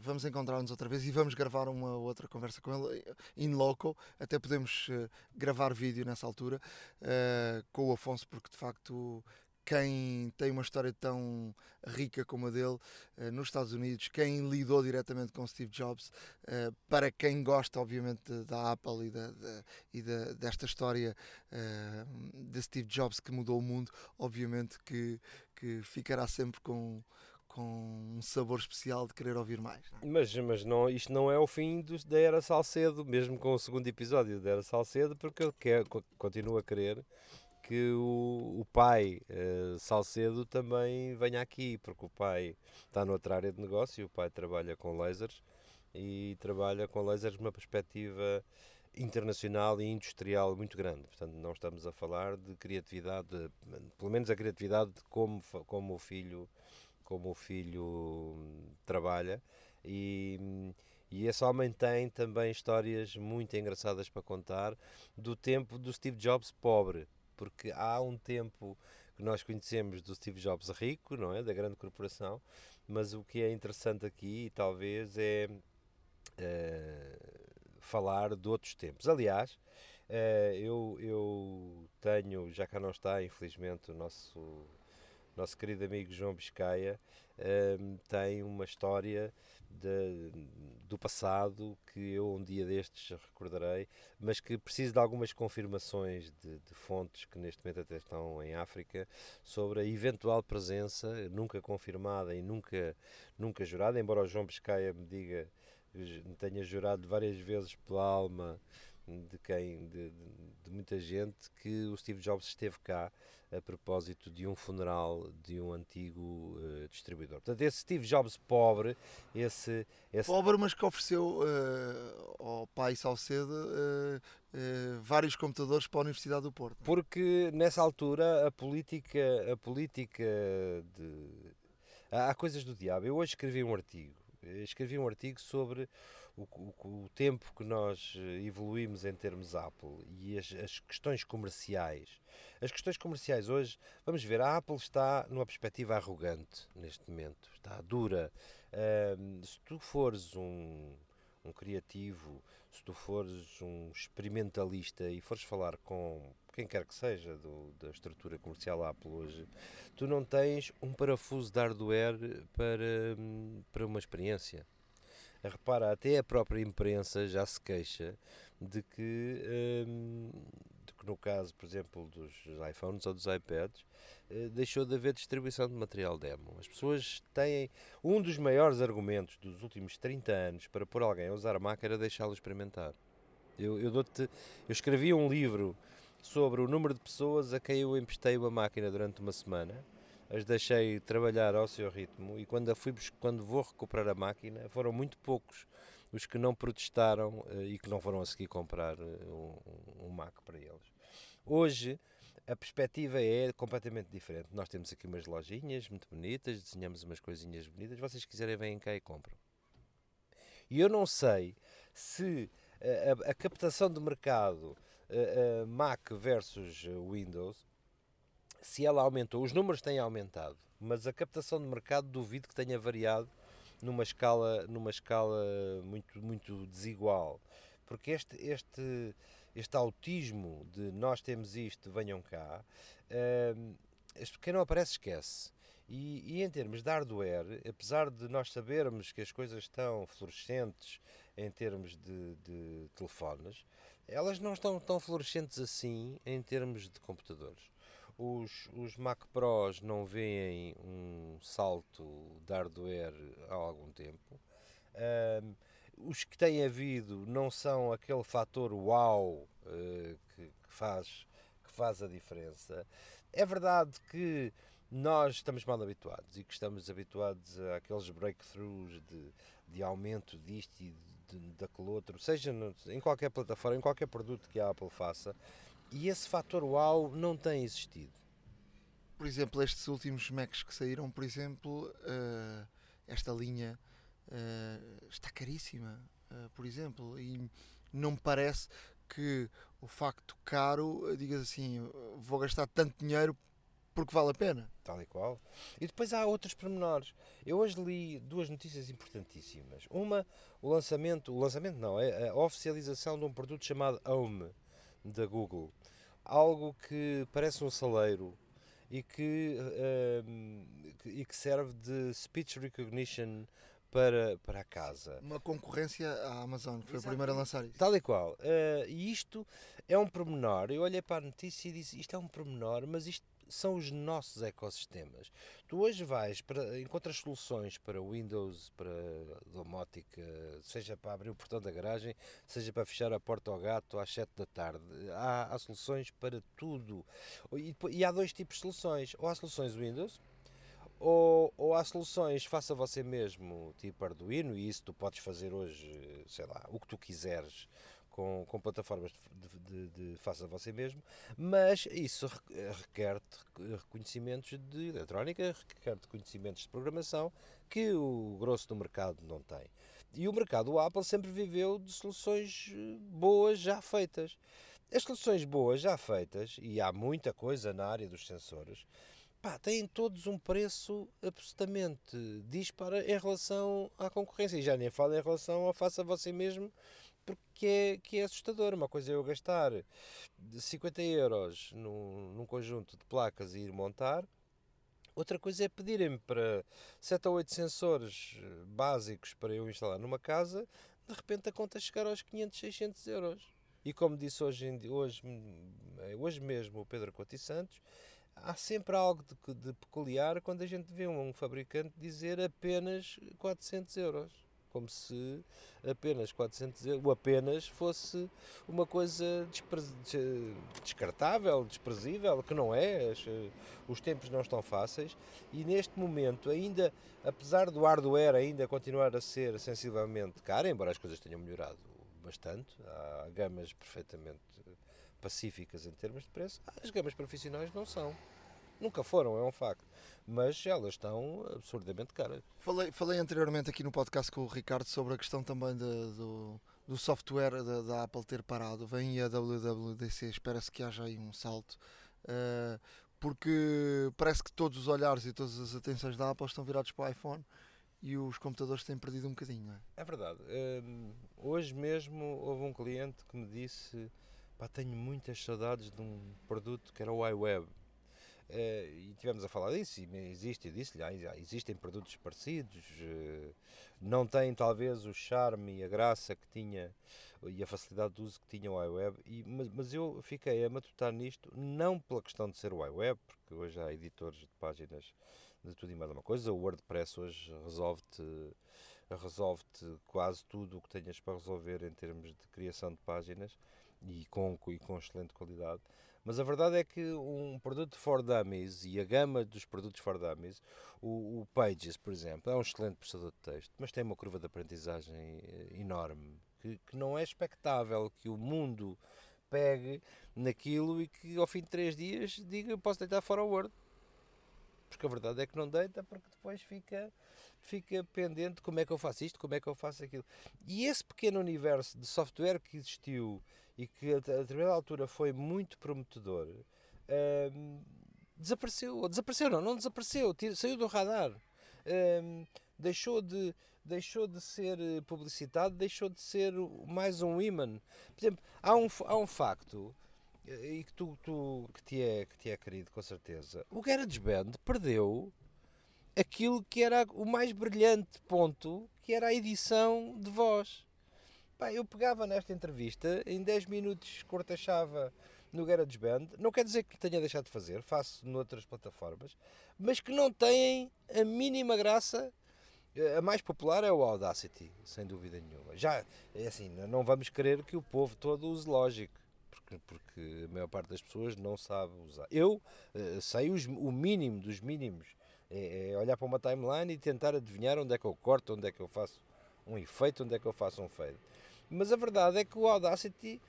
vamos encontrar-nos outra vez e vamos gravar uma outra conversa com ele in loco. Até podemos gravar vídeo nessa altura com o Afonso, porque de facto quem tem uma história tão rica como a dele uh, nos Estados Unidos, quem lidou diretamente com Steve Jobs, uh, para quem gosta, obviamente, da Apple e, da, da, e da, desta história uh, de Steve Jobs que mudou o mundo, obviamente que, que ficará sempre com, com um sabor especial de querer ouvir mais. É? Mas, mas não, isto não é o fim do, da Era Salcedo, mesmo com o segundo episódio da Era Salcedo, porque ele quer, continua a querer que o, o pai uh, Salcedo também venha aqui, porque o pai está noutra área de negócio, o pai trabalha com lasers e trabalha com lasers numa perspectiva internacional e industrial muito grande. Portanto, não estamos a falar de criatividade, pelo menos a criatividade de como, como o filho como o filho trabalha e, e esse homem tem também histórias muito engraçadas para contar do tempo do Steve Jobs pobre porque há um tempo que nós conhecemos do Steve Jobs rico, não é? Da grande corporação, mas o que é interessante aqui, talvez, é uh, falar de outros tempos. Aliás, uh, eu, eu tenho, já cá não está, infelizmente, o nosso, nosso querido amigo João Biscaia uh, tem uma história de, do passado que eu um dia destes recordarei, mas que preciso de algumas confirmações de, de, fontes que neste momento até estão em África sobre a eventual presença, nunca confirmada e nunca, nunca jurada, embora o João Pescaia me diga, me tenha jurado várias vezes pela alma de quem de, de, muita gente que o Steve Jobs esteve cá a propósito de um funeral de um antigo uh, distribuidor. Portanto, esse Steve Jobs pobre, esse, esse... pobre, mas que ofereceu uh, ao pai Salcedo uh, vários computadores para a Universidade do Porto. Porque nessa altura a política, a política de há coisas do diabo. Eu hoje escrevi um artigo, escrevi um artigo sobre o, o, o, tempo que nós eh, evoluímos em termos Apple e as, as, questões comerciais. As questões comerciais hoje, vamos ver, a Apple está numa perspectiva arrogante neste momento, está dura. Uh, se tu fores um, um criativo, se tu fores um experimentalista e fores falar com quem quer que seja do, da estrutura comercial Apple hoje, tu não tens um parafuso de hardware para, hum, para uma experiência. Repara, até a própria imprensa já se queixa de que, hum, de que no caso, por exemplo, dos iPhones ou dos iPads, eh, deixou de haver distribuição de material demo. As pessoas têm. Um dos maiores argumentos dos últimos 30 anos para pôr alguém a usar a máquina era deixá-lo experimentar. Eu, eu, eu escrevi um livro sobre o número de pessoas a quem eu emprestei uma máquina durante uma semana as deixei trabalhar ao seu ritmo e quando, fui, quando vou recuperar a máquina foram muito poucos os que não protestaram uh, e que não foram a seguir comprar uh, um, um Mac para eles. Hoje a perspectiva é completamente diferente. Nós temos aqui umas lojinhas muito bonitas, desenhamos umas coisinhas bonitas, vocês quiserem vêm cá e compram. E eu não sei se a, a, a captação de mercado Mac versus Windows se ela aumentou, os números têm aumentado, mas a captação de mercado duvido que tenha variado numa escala, numa escala muito, muito desigual. Porque este, este, este autismo de nós temos isto, venham cá, uh, quem não aparece esquece. E, e, em termos de hardware, apesar de nós sabermos que as coisas estão fluorescentes em termos de, de telefones, elas não estão tão fluorescentes assim em termos de computadores. Os, os Mac Pros não veem um salto de hardware há algum tempo. Um, os que têm havido não são aquele fator uau uh, que, que, faz, que faz a diferença. É verdade que nós estamos mal habituados e que estamos habituados àqueles breakthroughs de, de aumento disto e de, daquele outro, seja no, em qualquer plataforma, em qualquer produto que a Apple faça, e esse fator uau não tem existido. Por exemplo, estes últimos Macs que saíram, por exemplo, uh, esta linha uh, está caríssima, uh, por exemplo, e não me parece que o facto caro, digas assim, vou gastar tanto dinheiro porque vale a pena. Tal e qual. E depois há outros pormenores. Eu hoje li duas notícias importantíssimas. Uma, o lançamento, o lançamento não, é a oficialização de um produto chamado Home da Google. Algo que parece um saleiro e que, uh, e que serve de speech recognition para, para a casa. Uma concorrência à Amazon, que foi Exato. a primeira a lançar isso. Tal e qual. Uh, e isto é um pormenor. Eu olhei para a notícia e disse: isto é um pormenor, mas isto são os nossos ecossistemas. Tu hoje vais, para, encontras soluções para Windows, para domótica, seja para abrir o portão da garagem, seja para fechar a porta ao gato às 7 da tarde. Há, há soluções para tudo. E, e, há dois tipos de soluções. Ou há soluções Windows, ou, ou há soluções faça você mesmo, tipo Arduino, e isso tu podes fazer hoje, sei lá, o que tu quiseres com, com plataformas de, de, de, faça você mesmo, mas isso requer reconhecimentos de eletrónica, requer conhecimentos de programação que o grosso do mercado não tem. E o mercado, o Apple, sempre viveu de soluções eh, boas já feitas. As soluções boas já feitas, e há muita coisa na área dos sensores, pá, têm todos um preço absolutamente dispara em relação à concorrência. E já nem falo em relação ao faça você mesmo, porque é, que é assustador. Uma coisa é eu gastar 50 euros num, num conjunto de placas e ir montar. Outra coisa é pedirem-me para 7 ou 8 sensores eh, básicos para eu instalar numa casa, de repente a conta chegar aos 500, 600 euros. E como disse hoje, hoje, eh, hoje mesmo o Pedro Couto Santos, há sempre algo de, de peculiar quando a gente vê um fabricante dizer apenas 400 euros como se apenas 400 euros, apenas fosse uma coisa descartável, desprezível, que não é, os tempos não estão fáceis e neste momento ainda, apesar do hardware ainda continuar a ser sensivelmente caro, embora as coisas tenham melhorado bastante, há gamas perfeitamente pacíficas em termos de preço, as gamas profissionais não são. Nunca foram, é um facto mas elas estão absurdamente caras. Falei, falei anteriormente aqui no podcast com o Ricardo sobre a questão também de, do, do software da, da, Apple ter parado. Vem a WWDC, espera-se que haja aí um salto. Uh, porque parece que todos os olhares e todas as atenções da Apple estão virados para o iPhone e os computadores têm perdido um bocadinho, não é? É verdade. Um, hoje mesmo houve um cliente que me disse: pá, tenho muitas saudades de um produto que era o iWeb. Uh, e tivemos a falar disso, e existe, eu disse-lhe, ah, existem produtos parecidos, uh, não têm talvez o charme e a graça que tinha e a facilidade de uso que tinha o iWeb, e, mas, mas, eu fiquei a matutar nisto, não pela questão de ser o iWeb, porque hoje há editores de páginas de tudo e mais uma coisa, o WordPress hoje resolve-te resolve-te quase tudo o que tenhas para resolver em termos de criação de páginas e com, e com excelente qualidade. Mas a verdade é que um produto for dummies e a gama dos produtos for dummies, o, o Pages, por exemplo, é um excelente processador de texto, mas tem uma curva de aprendizagem eh, enorme, que, que não é expectável que o mundo pegue naquilo e que ao fim de três dias diga posso deitar fora o Word. Porque a verdade é que não deita, porque depois fica, fica pendente como é que eu faço isto, como é que eu faço aquilo. E esse pequeno universo de software que existiu e que a, determinada altura foi muito prometedor, um, desapareceu. Desapareceu, não, não desapareceu, saiu do radar. Um, deixou de deixou de ser publicitado, deixou de ser mais um imã. Por exemplo, há um, há um facto e que tu, tu que, te é, que te é querido com certeza. O GarageBand perdeu aquilo que era o mais brilhante ponto, que era a edição de voz. Pá, eu pegava nesta entrevista, em 10 minutos cortachava no GarageBand, não quer dizer que tenha deixado de fazer, faço noutras plataformas, mas que não têm a mínima graça A mais popular é o Audacity, sem dúvida nenhuma. Já, é assim, não vamos querer que o povo todo use Logic, porque, a maior parte das pessoas não sabe usar. Eu uh, sei os, o mínimo dos mínimos, é, é, olhar para uma timeline e tentar adivinhar onde é que eu corto, onde é que eu faço um efeito, onde é que eu faço um fade. Mas a verdade é que o Audacity,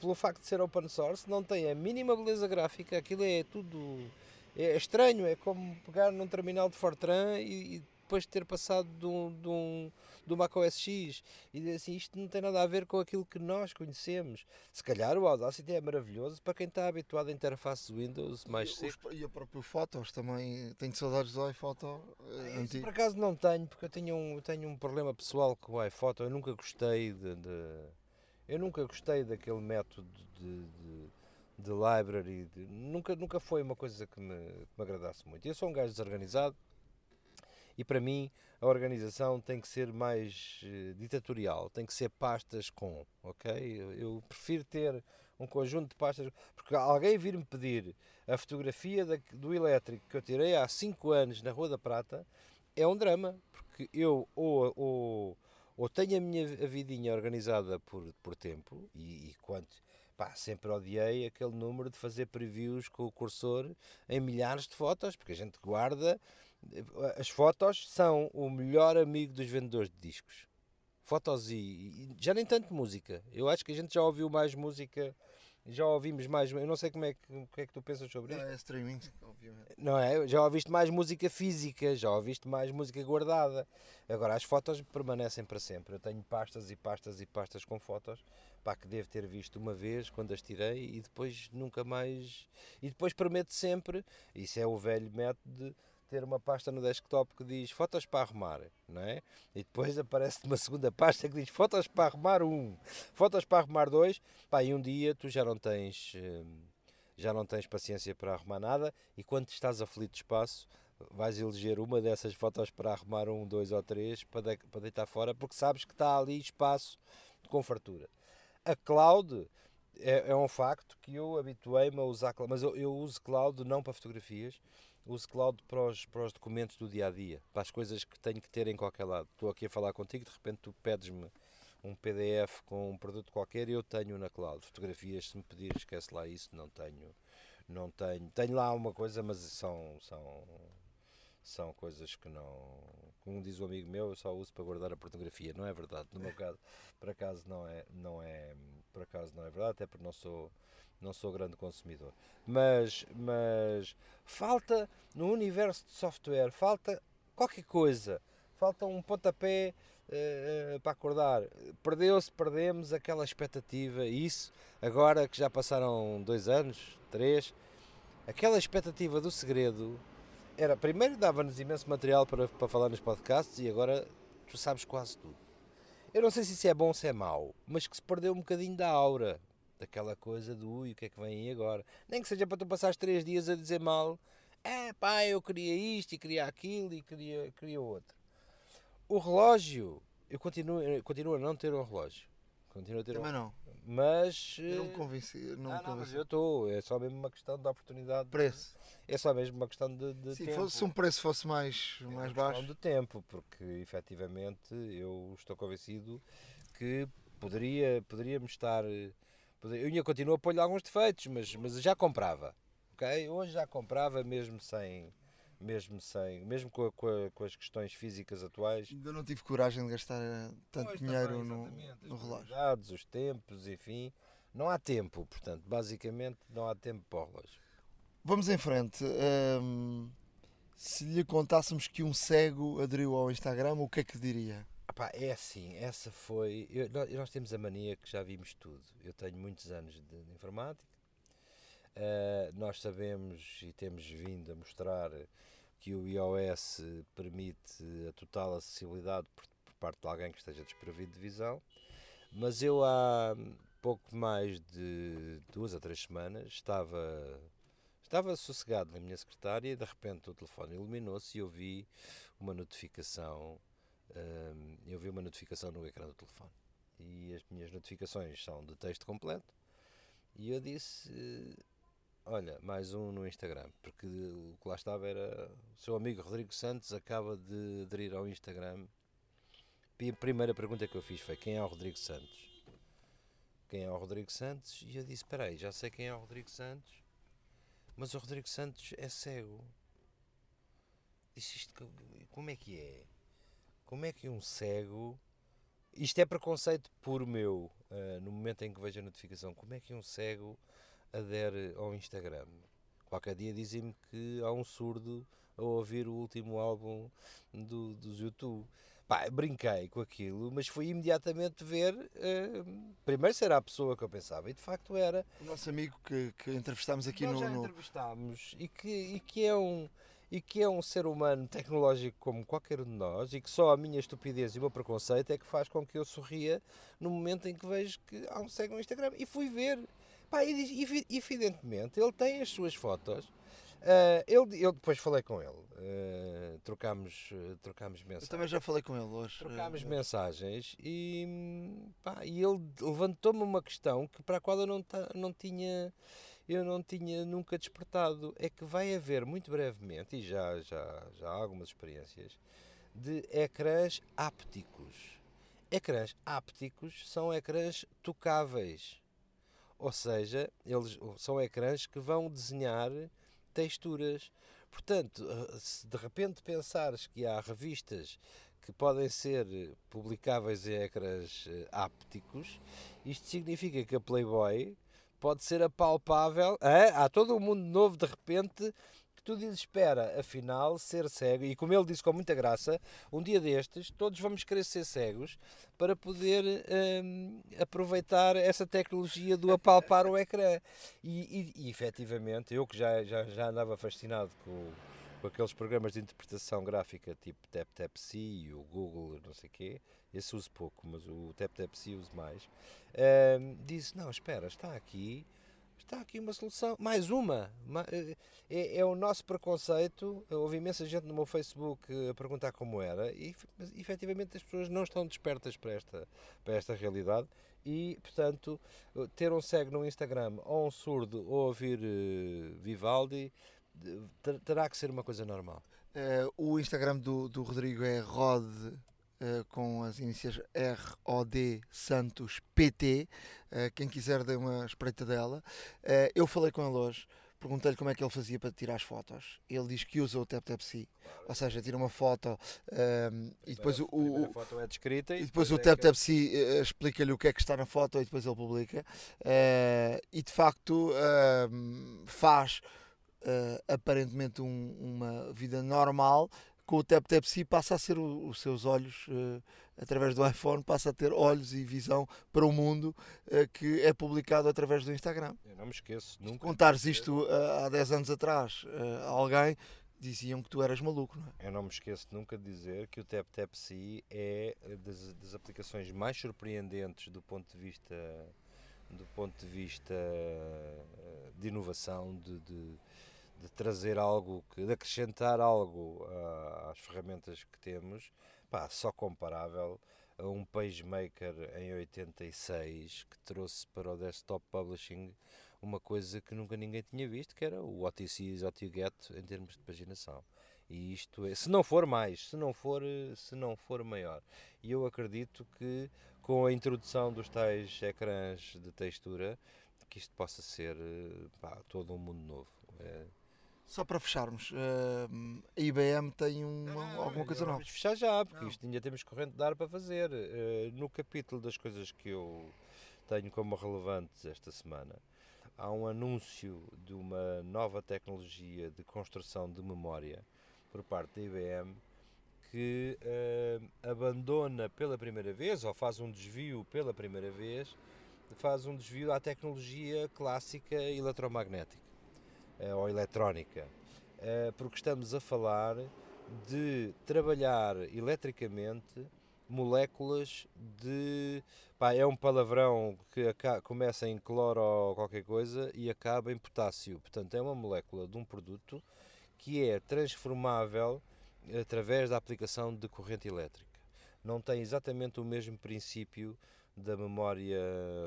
pelo facto de ser open source, não tem a mínima beleza gráfica, aquilo é tudo... É estranho, é como pegar num terminal de Fortran e, e depois de ter passado de um, de um, Mac OS X e dizer assim, isto não tem nada a ver com aquilo que nós conhecemos. Se calhar o Audacity é maravilhoso para quem está habituado a interface Windows mais cedo. E a própria Fotos também, tenho saudades do iPhoto uh, antigo. Por acaso não tenho, porque eu tenho um, tenho um problema pessoal com o iPhoto, eu nunca gostei de, de eu nunca gostei daquele método de, de, de library, de, nunca, nunca foi uma coisa que me, que me agradasse muito. Eu sou um gajo desorganizado, e para mim a organização tem que ser mais uh, ditatorial, tem que ser pastas com, ok? Eu, prefiro ter um conjunto de pastas, porque alguém vir-me pedir a fotografia do elétrico que eu tirei há 5 anos na Rua da Prata é um drama, porque eu ou, ou, ou tenho a minha a vidinha organizada por, por tempo e, e quanto pá, sempre odiei aquele número de fazer previews com o cursor em milhares de fotos, porque a gente guarda as fotos são o melhor amigo dos vendedores de discos. Fotos e, e, já nem tanto música. Eu acho que a gente já ouviu mais música, já ouvimos mais. Eu não sei como é que, o que é que tu pensas sobre isso. É streaming, obviamente. Não é? Já ouviste mais música física, já ouviste mais música guardada. Agora as fotos permanecem para sempre. Eu tenho pastas e pastas e pastas com fotos pá, que devo ter visto uma vez quando as tirei e depois nunca mais. E depois prometo sempre, isso é o velho método de ter uma pasta no desktop que diz fotos para arrumar, não é? E depois aparece uma segunda pasta que diz fotos para arrumar um, fotos para arrumar dois, pá, e um dia tu já não tens hum, já não tens paciência para arrumar nada e quando estás aflito de espaço vais eleger uma dessas fotos para arrumar um, dois ou três para, para deitar fora porque sabes que está ali espaço com fartura. A cloud é, é um facto que eu habituei-me a usar, mas eu, eu uso cloud não para fotografias, uso cloud para os, para os documentos do dia a dia, para as coisas que tenho que ter em qualquer lado. Estou aqui a falar contigo, de repente tu pedes-me um PDF com um produto qualquer e eu tenho na cloud. Fotografias, se me pedir, esquece lá isso, não tenho. Não tenho. Tenho lá uma coisa, mas são, são, são coisas que não. Como diz o um amigo meu, eu só uso para guardar a pornografia. Não é verdade. No meu caso, por acaso não é, não é, por acaso não é verdade, até porque não sou não sou grande consumidor. Mas, mas falta no universo de software, falta qualquer coisa, falta um pontapé uh, para acordar. Perdeu-se, perdemos aquela expectativa, isso, agora que já passaram dois anos, três, aquela expectativa do segredo era, primeiro dava-nos imenso material para, para falar nos podcasts e agora tu sabes quase tudo. Eu não sei se isso é bom ou se é mau, mas que se perdeu um bocadinho da aura daquela coisa do ui, o que é que vem aí agora? Nem que seja para tu passares três dias a dizer mal, é pá, eu queria isto e queria aquilo e queria, queria outro. O relógio, eu continuo, eu continuo a não ter um relógio. Continuo a ter Também um... não. Mas. Eu não me convenci. Não, ah, não mas eu estou. É só mesmo uma questão de oportunidade. Preço. É só mesmo uma questão de, de Sim, tempo. Fosse, se um preço fosse mais, é mais baixo. de tempo, porque efetivamente eu estou convencido que poderia, poderíamos estar eu ainda continuo a pôr-lhe alguns defeitos, mas, mas já comprava. ok? Hoje já comprava mesmo sem. Mesmo sem, mesmo com, a, com, a, com as questões físicas atuais. Ainda não tive coragem de gastar eh, tanto pois dinheiro também, no, no relógio. Os tempos, enfim. Não há tempo, portanto, basicamente não há tempo para o relógio. Vamos em frente. Um, se lhe contássemos que um cego aderiu ao Instagram, o que é que diria? Epá, é assim, essa foi. Eu, nós temos a mania que já vimos tudo. Eu tenho muitos anos de, de informática. Uh, nós sabemos e temos vindo a mostrar que o iOS permite a total acessibilidade por, por parte de alguém que esteja desprovido de visão. Mas eu há pouco mais de duas a três semanas estava estava sossegado na minha secretária e de repente o telefone iluminou-se e eu vi uma notificação eu vi uma notificação no ecrã do telefone e as minhas notificações são de texto completo e eu disse Olha, mais um no Instagram, porque o que lá estava era o seu amigo Rodrigo Santos acaba de aderir ao Instagram. E a primeira pergunta que eu fiz foi quem é o Rodrigo Santos? Quem é o Rodrigo Santos? E eu disse, espera aí, já sei quem é o Rodrigo Santos, mas o Rodrigo Santos é cego. Disse isto, como é que é? Como é que um cego... Isto é preconceito puro meu, uh, no momento em que vejo a notificação. Como é que um cego adere ao Instagram. Qualquer dia dizem-me que há um surdo a ouvir o último álbum do, dos YouTube. Pá, brinquei com aquilo, mas fui imediatamente ver. Uh, primeiro será a pessoa que eu pensava, e de facto era. O nosso amigo que, que entrevistámos aqui Nós no. Já no... entrevistámos e que, e que é um. E que é um ser humano tecnológico como qualquer um de nós, e que só a minha estupidez e o meu preconceito é que faz com que eu sorria no momento em que vejo que há um cego no Instagram. E fui ver Pá, e, evidentemente, ele tem as suas fotos. Uh, ele, eu depois falei com ele, uh, trocámos, uh, trocámos mensagens. Eu também já falei com ele hoje. Trocámos mensagens e, pá, e ele levantou-me uma questão que, para a qual eu não, não tinha eu não tinha nunca despertado. É que vai haver muito brevemente, e já, já, já há algumas experiências, de ecrãs ápticos. Ecrãs ápticos são ecrãs tocáveis. Ou seja, eles são ecrãs que vão desenhar texturas. Portanto, se de repente pensares que há revistas que podem ser publicáveis em ecrãs eh, ápticos, isto significa que a Playboy pode ser apalpável. É? Há todo um mundo novo de repente que tu dizes, espera, afinal, ser cego, e como ele disse com muita graça, um dia destes, todos vamos querer ser cegos para poder hum, aproveitar essa tecnologia do apalpar o ecrã. E, e, e efetivamente, eu que já, já, já andava fascinado com, com aqueles programas de interpretação gráfica tipo TapTapC e o Google, não sei o quê, esse uso pouco, mas o TapTapC uso mais, hum, disse, não, espera, está aqui está aqui uma solução, mais uma. Eh, é, é, o nosso preconceito. Houve imensa gente no meu Facebook a perguntar como era, e efetivamente as pessoas não estão despertas para esta, para esta realidade. E, portanto, ter um cego no Instagram ou um surdo ou ouvir uh, Vivaldi terá que ser uma coisa normal. Uh, o Instagram do, do Rodrigo é Rod Uh, com as iniciais ROD Santos PT. Uh, quem quiser dê uma espreita dela. Uh, eu falei com ele hoje, perguntei-lhe como é que ele fazia para tirar as fotos. Ele diz que usa o TapTapC, ou seja, tira uma foto ehm, e depois o, o, a foto é descrita e, depois, depois o é TapTapC que... explica-lhe o que é que está na foto e depois ele publica. e de facto ehm, faz aparentemente um, uma vida normal com o Tap Tap passa a ser o, os seus olhos, uh, através do iPhone, passa a ter olhos e visão para o mundo uh, que é publicado através do Instagram. Eu não me esqueço, nunca. Se contares isto uh, há 10 anos atrás a alguém, diziam que tu eras maluco, não é? Eu não me esqueço nunca de dizer que o Tap Tap é das, das aplicações mais surpreendentes do ponto de vista do ponto de vista de inovação, de, de de trazer algo, que, de acrescentar algo uh, às ferramentas que temos, pá, só comparável a um PageMaker em 86 que trouxe para o desktop publishing uma coisa que nunca ninguém tinha visto, que era o What You See is What You Get em termos de paginação. E isto é, se não for mais, se não for, se não for maior. E eu acredito que com a introdução dos tais ecrãs de textura, que isto possa ser pá, todo um mundo novo. É, só para fecharmos, uh, a IBM tem uma, alguma coisa nova. Vamos fechar já, porque não. isto ainda temos corrente de ar para fazer. Uh, no capítulo das coisas que eu tenho como relevantes esta semana, há um anúncio de uma nova tecnologia de construção de memória por parte da IBM que uh, abandona pela primeira vez, ou faz um desvio pela primeira vez, faz um desvio à tecnologia clássica eletromagnética ou eletrónica, uh, porque estamos a falar de trabalhar eletricamente moléculas de. Pá, é um palavrão que começa em cloro ou qualquer coisa e acaba em potássio. Portanto, é uma molécula de um produto que é transformável através da aplicação de corrente elétrica. Não tem exatamente o mesmo princípio da memória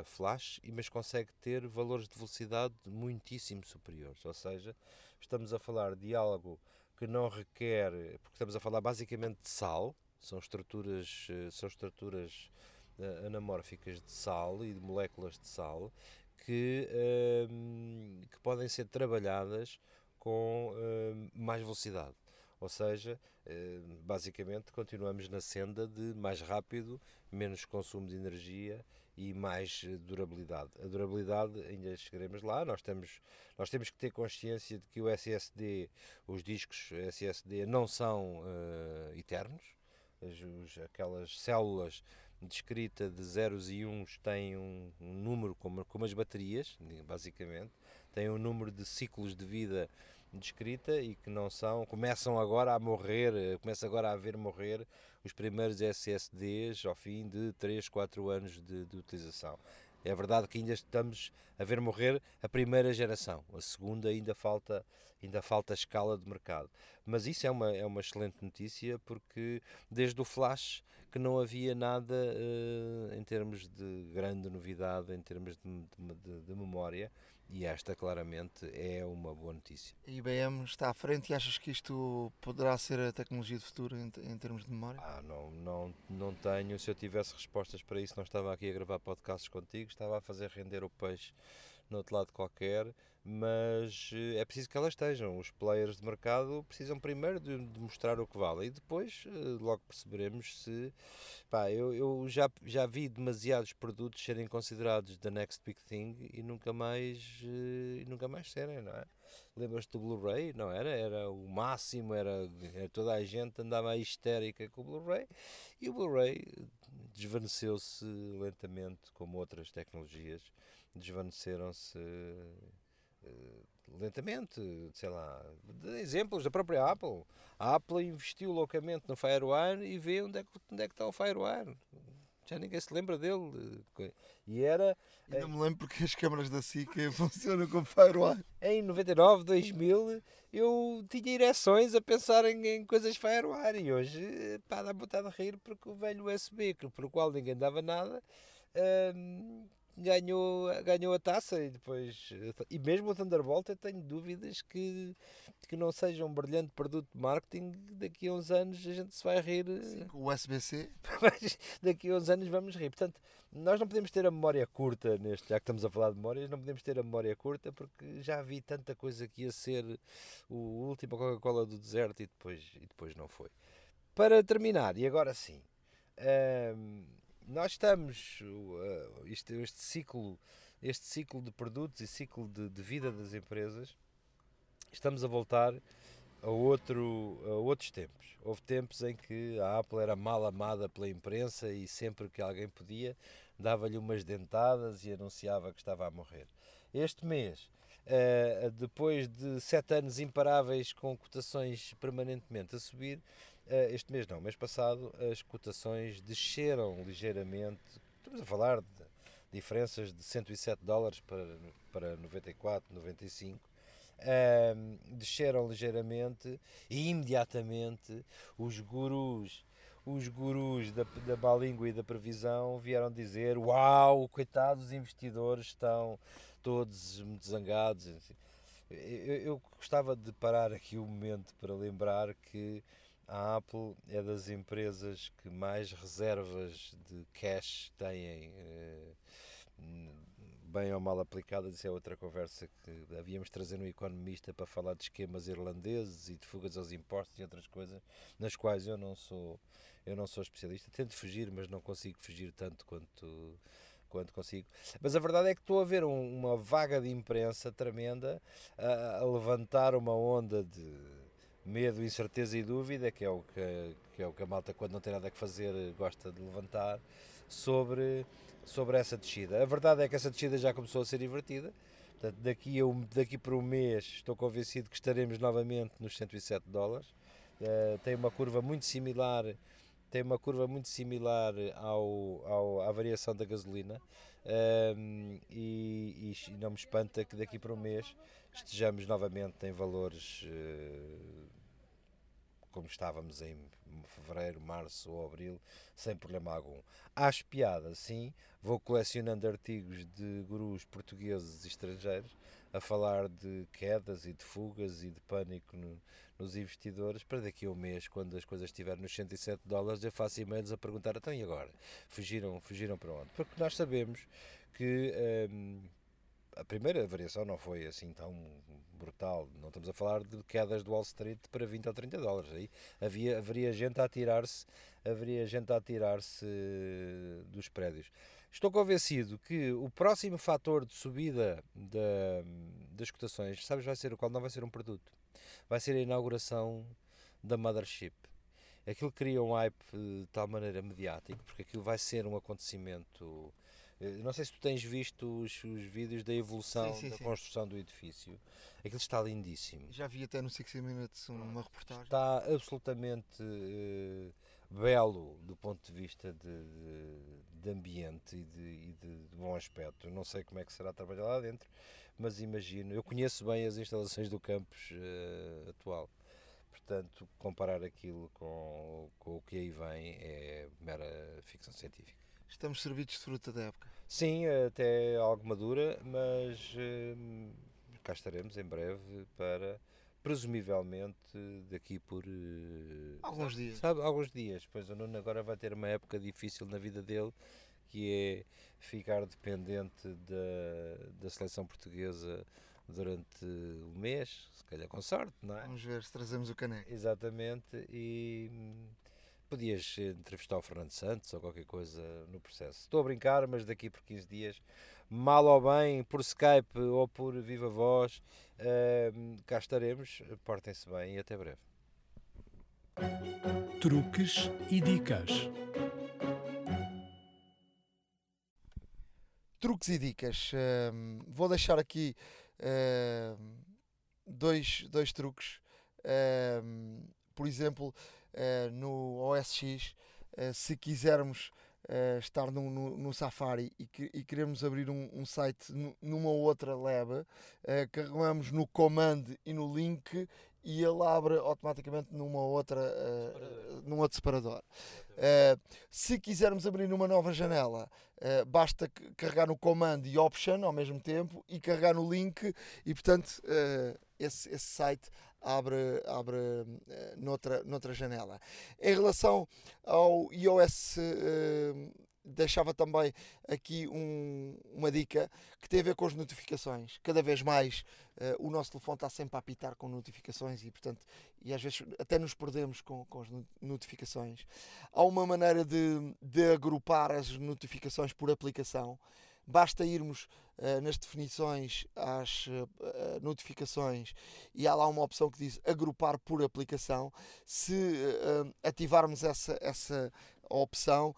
flash, mas consegue ter valores de velocidade muitíssimo superiores. Ou seja, estamos a falar de algo que não requer, porque estamos a falar basicamente de sal, são estruturas, eh, são estruturas uh, anamórficas de sal e de moléculas de sal que, uh, que podem ser trabalhadas com uh, mais velocidade. Ou seja, basicamente continuamos na senda de mais rápido, menos consumo de energia e mais durabilidade. A durabilidade ainda chegaremos lá, nós temos, nós temos que ter consciência de que o SSD, os discos SSD não são uh, eternos, as, aquelas células de escrita de zeros e uns têm um, um número como, como as baterias, basicamente, têm um número de ciclos de vida de escrita e que não são, começam agora a morrer, começa agora a haver morrer os primeiros SSDs ao fim de 3, 4 anos de, de utilização. É verdade que ainda estamos a ver morrer a primeira geração, a segunda ainda falta, ainda falta escala de mercado. Mas isso é uma, é uma excelente notícia porque desde o flash que não havia nada uh, em termos de grande novidade, em termos de, de, de memória, e esta claramente é uma boa notícia. A IBM está à frente e achas que isto poderá ser a tecnologia do futuro em, em, termos de memória? Ah, não, não, não tenho. Se eu tivesse respostas para isso, não estava aqui a gravar podcasts contigo, estava a fazer render o peixe no outro lado qualquer, mas eh, é preciso que elas estejam. Os players de mercado precisam primeiro de, de mostrar o que vale e depois eh, logo perceberemos se. Pá, eu, eu já, já vi demasiados produtos serem considerados the next big thing e nunca mais, eh, e nunca mais serem, não é? Lembras-te do Blu-ray? Não era? Era o máximo, era, era toda a gente andava histérica com o Blu-ray e o Blu-ray desvaneceu-se lentamente, como outras tecnologias desvaneceram-se uh, lentamente, sei lá, de exemplos da própria Apple. A Apple investiu loucamente no FireWire e vê onde é que, onde é que está o FireWire. Já ninguém se lembra dele. E era. Ainda me lembro porque as câmaras da SICA funcionam com FireWire. Em 99, 2000, eu tinha ereções a pensar em, em coisas FireWire e hoje, pá, dá vontade de rir porque o velho USB, por o qual ninguém dava nada, hum, ganhou, ganhou a taça e depois. E mesmo o Thunderbolt eu tenho dúvidas que, que não seja um brilhante produto de marketing. Daqui a uns anos a gente se vai rir. Sim, com o USB-C. Mas daqui a uns anos vamos rir. Portanto, nós não podemos ter a memória curta neste, já que estamos a falar de memórias, não podemos ter a memória curta porque já vi tanta coisa que ia ser o último Coca-Cola do deserto e depois, e depois não foi. Para terminar, e agora sim. Hum, nós estamos este, este ciclo este ciclo de produtos e ciclo de, de, vida das empresas estamos a voltar a, outro, a outros tempos. Houve tempos em que a Apple era mal amada pela imprensa e sempre que alguém podia dava-lhe umas dentadas e anunciava que estava a morrer. Este mês uh, depois de sete anos imparáveis com cotações permanentemente a subir eh, este mês não, mês passado as cotações desceram ligeiramente. Estamos a falar de diferenças de 107 dólares para, para 94, 95. Um, desceram ligeiramente e imediatamente os gurus os gurus da, da má língua e da previsão vieram dizer uau, coitados, os investidores estão todos muito zangados eu, eu gostava de parar aqui um momento para lembrar que a Apple é das empresas que mais reservas de cash têm, eh, bem ou mal aplicadas. Isso é outra conversa que havíamos de trazer um economista para falar de esquemas irlandeses e de fugas aos impostos e outras coisas, nas quais eu não sou, eu não sou especialista. Tento fugir, mas não consigo fugir tanto quanto quanto consigo. Mas a verdade é que estou a ver um, uma vaga de imprensa tremenda a, a levantar uma onda de medo, incerteza e dúvida, que é o que, que, é o que a malta, quando não tem nada que fazer, gosta de levantar, sobre, sobre essa descida. A verdade é que essa descida já começou a ser invertida. Portanto, daqui, a um, daqui por um mês estou convencido que estaremos novamente nos 107 dólares. Uh, tem uma curva muito similar tem uma curva muito similar ao, ao à variação da gasolina um, e, e, não me espanta que daqui para um mês estejamos novamente em valores uh, como estávamos em fevereiro, março ou abril, sem problema algum. Acho piada, sim, vou colecionando artigos de gurus portugueses e estrangeiros a falar de quedas e de fugas e de pânico no, nos investidores para daqui a um mês, quando as coisas estiverem nos 107 dólares, eu faço e-mails a perguntar, então e agora? Fugiram, fugiram para onde? Porque nós sabemos que hum, a primeira variação não foi assim tão brutal. Não estamos a falar de quedas do Wall Street para 20 ou 30 dólares. Aí havia, haveria gente a atirar-se, haveria gente a atirar-se dos prédios. Estou convencido que o próximo fator de subida da, das cotações, sabes, vai ser o qual não vai ser um produto. Vai ser a inauguração da Mothership. Aquilo cria um hype de tal maneira mediático, porque aquilo vai ser um acontecimento não sei se tu tens visto os, os vídeos da evolução Sim, sim, da sim. construção do edifício. Aquilo está lindíssimo. Já vi até no 60 Minutes uma reportagem. Está absolutamente eh, belo do ponto de vista de, de- de ambiente e, de, e de- bom aspecto. Não sei como é que será trabalhar lá dentro, mas imagino. Eu conheço bem as instalações do campus eh, atual. Portanto, comparar aquilo com, com o que aí vem é mera ficção científica. Estamos servidos de fruta da época. Sim, até algo madura, mas hum, cá estaremos em breve para, presumivelmente, daqui por. eh, Alguns sabe- dias. Sabe, alguns dias. Pois o Nuno agora vai ter uma época difícil na vida dele, que é ficar dependente da, da seleção portuguesa durante o mês, se calhar com sorte, não é? Vamos ver se trazemos o caneco. Exatamente, e podias entrevistar o Fernando Santos ou qualquer coisa no processo. Estou a brincar, mas daqui por 15 dias, mal ou bem, por Skype ou por viva voz, hum, cá estaremos. Portem-se bem e até breve. Truques e dicas. Truques e dicas. Hum, vou deixar aqui hum, dois, dois truques. Por exemplo, eh, no OSX, eh, se quisermos eh, estar no, no, no Safari e, que, e queremos abrir um, um site nu- numa outra eh, carregamos no command e no link e ele abre automaticamente numa outra, eh, Separador. num outro separador. Eh, se quisermos abrir uma nova janela, eh, basta carregar no command e option ao mesmo tempo e carregar no link e portanto eh, esse, esse site abre, abre eh, noutra, noutra janela. Em relação ao iOS, eh, deixava também aqui um- uma dica que tem a ver com as notificações. Cada vez mais eh, o nosso telefone está sempre a apitar com notificações e portanto e às vezes até nos perdemos com, com as no- notificações. Há uma maneira de, de agrupar as notificações por aplicação. Basta irmos eh, nas definições às eh, notificações e há lá uma opção que diz agrupar por aplicação. Se eh, ativarmos essa, essa opção,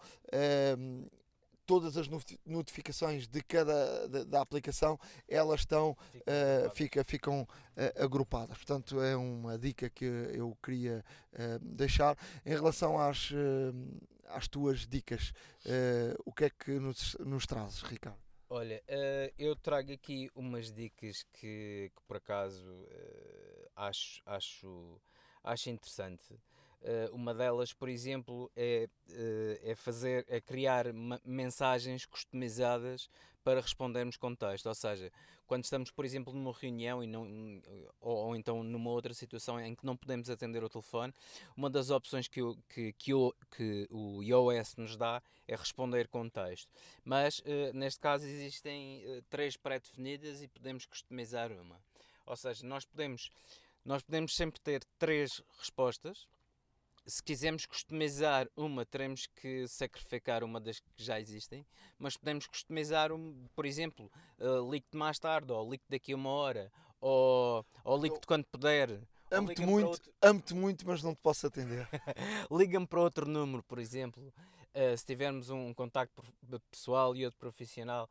todas as noti- notificações de cada da, da aplicação elas estão eh, fica, ficam eh, agrupadas. Portanto, é uma dica que eu queria eh, deixar. Em relação às, às tuas dicas, eh, o que é que nos, nos trazes, Ricardo? Olha, eh, eu trago aqui umas dicas que, que por acaso eh, acho, acho, acho interessante. Eh, uma delas, por exemplo, é, eh, é fazer, é criar mensagens customizadas para respondermos com texto. Ou seja, quando estamos, por exemplo, numa reunião e não, ou, ou então numa outra situação em que não podemos atender o telefone, uma das opções que, o- que, que, o, que o iOS nos dá é responder com texto. Mas eh, neste caso existem três pré-definidas e podemos customizar uma. Ou seja, nós podemos, nós podemos sempre ter três respostas. Se quisermos customizar uma, teremos que sacrificar uma das que já existem, mas podemos customizar, um, por exemplo, uh, ligue-te mais tarde, ou ligue-te daqui a uma hora, ou, ou ligue-te quando puder. Amo-te muito, outro- amo-te muito, mas não te posso atender. Liga-me para outro número, por exemplo, uh, se tivermos um contacto pessoal e outro profissional,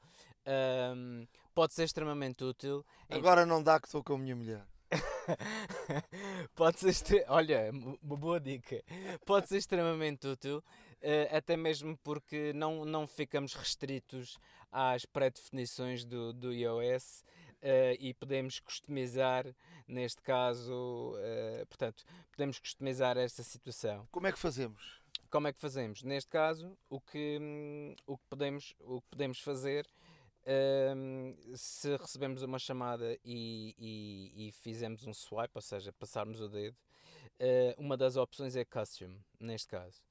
um, pode ser extremamente útil. Em- Agora não dá que estou com a minha mulher. pode ser, extre- olha, uma boa dica. Pode ser extremamente útil, eh, até mesmo porque não, não ficamos restritos às pré-definições do, do iOS. Uh, e podemos customizar, neste caso, uh, portanto, podemos customizar esta situação. Como é que fazemos? Como é que fazemos? Neste caso, o que, hum, o que, podemos, o que podemos fazer um, se recebemos uma chamada e, e, e, fizemos um swipe, ou seja, passarmos o dedo, uh, uma das opções é Custom, neste caso.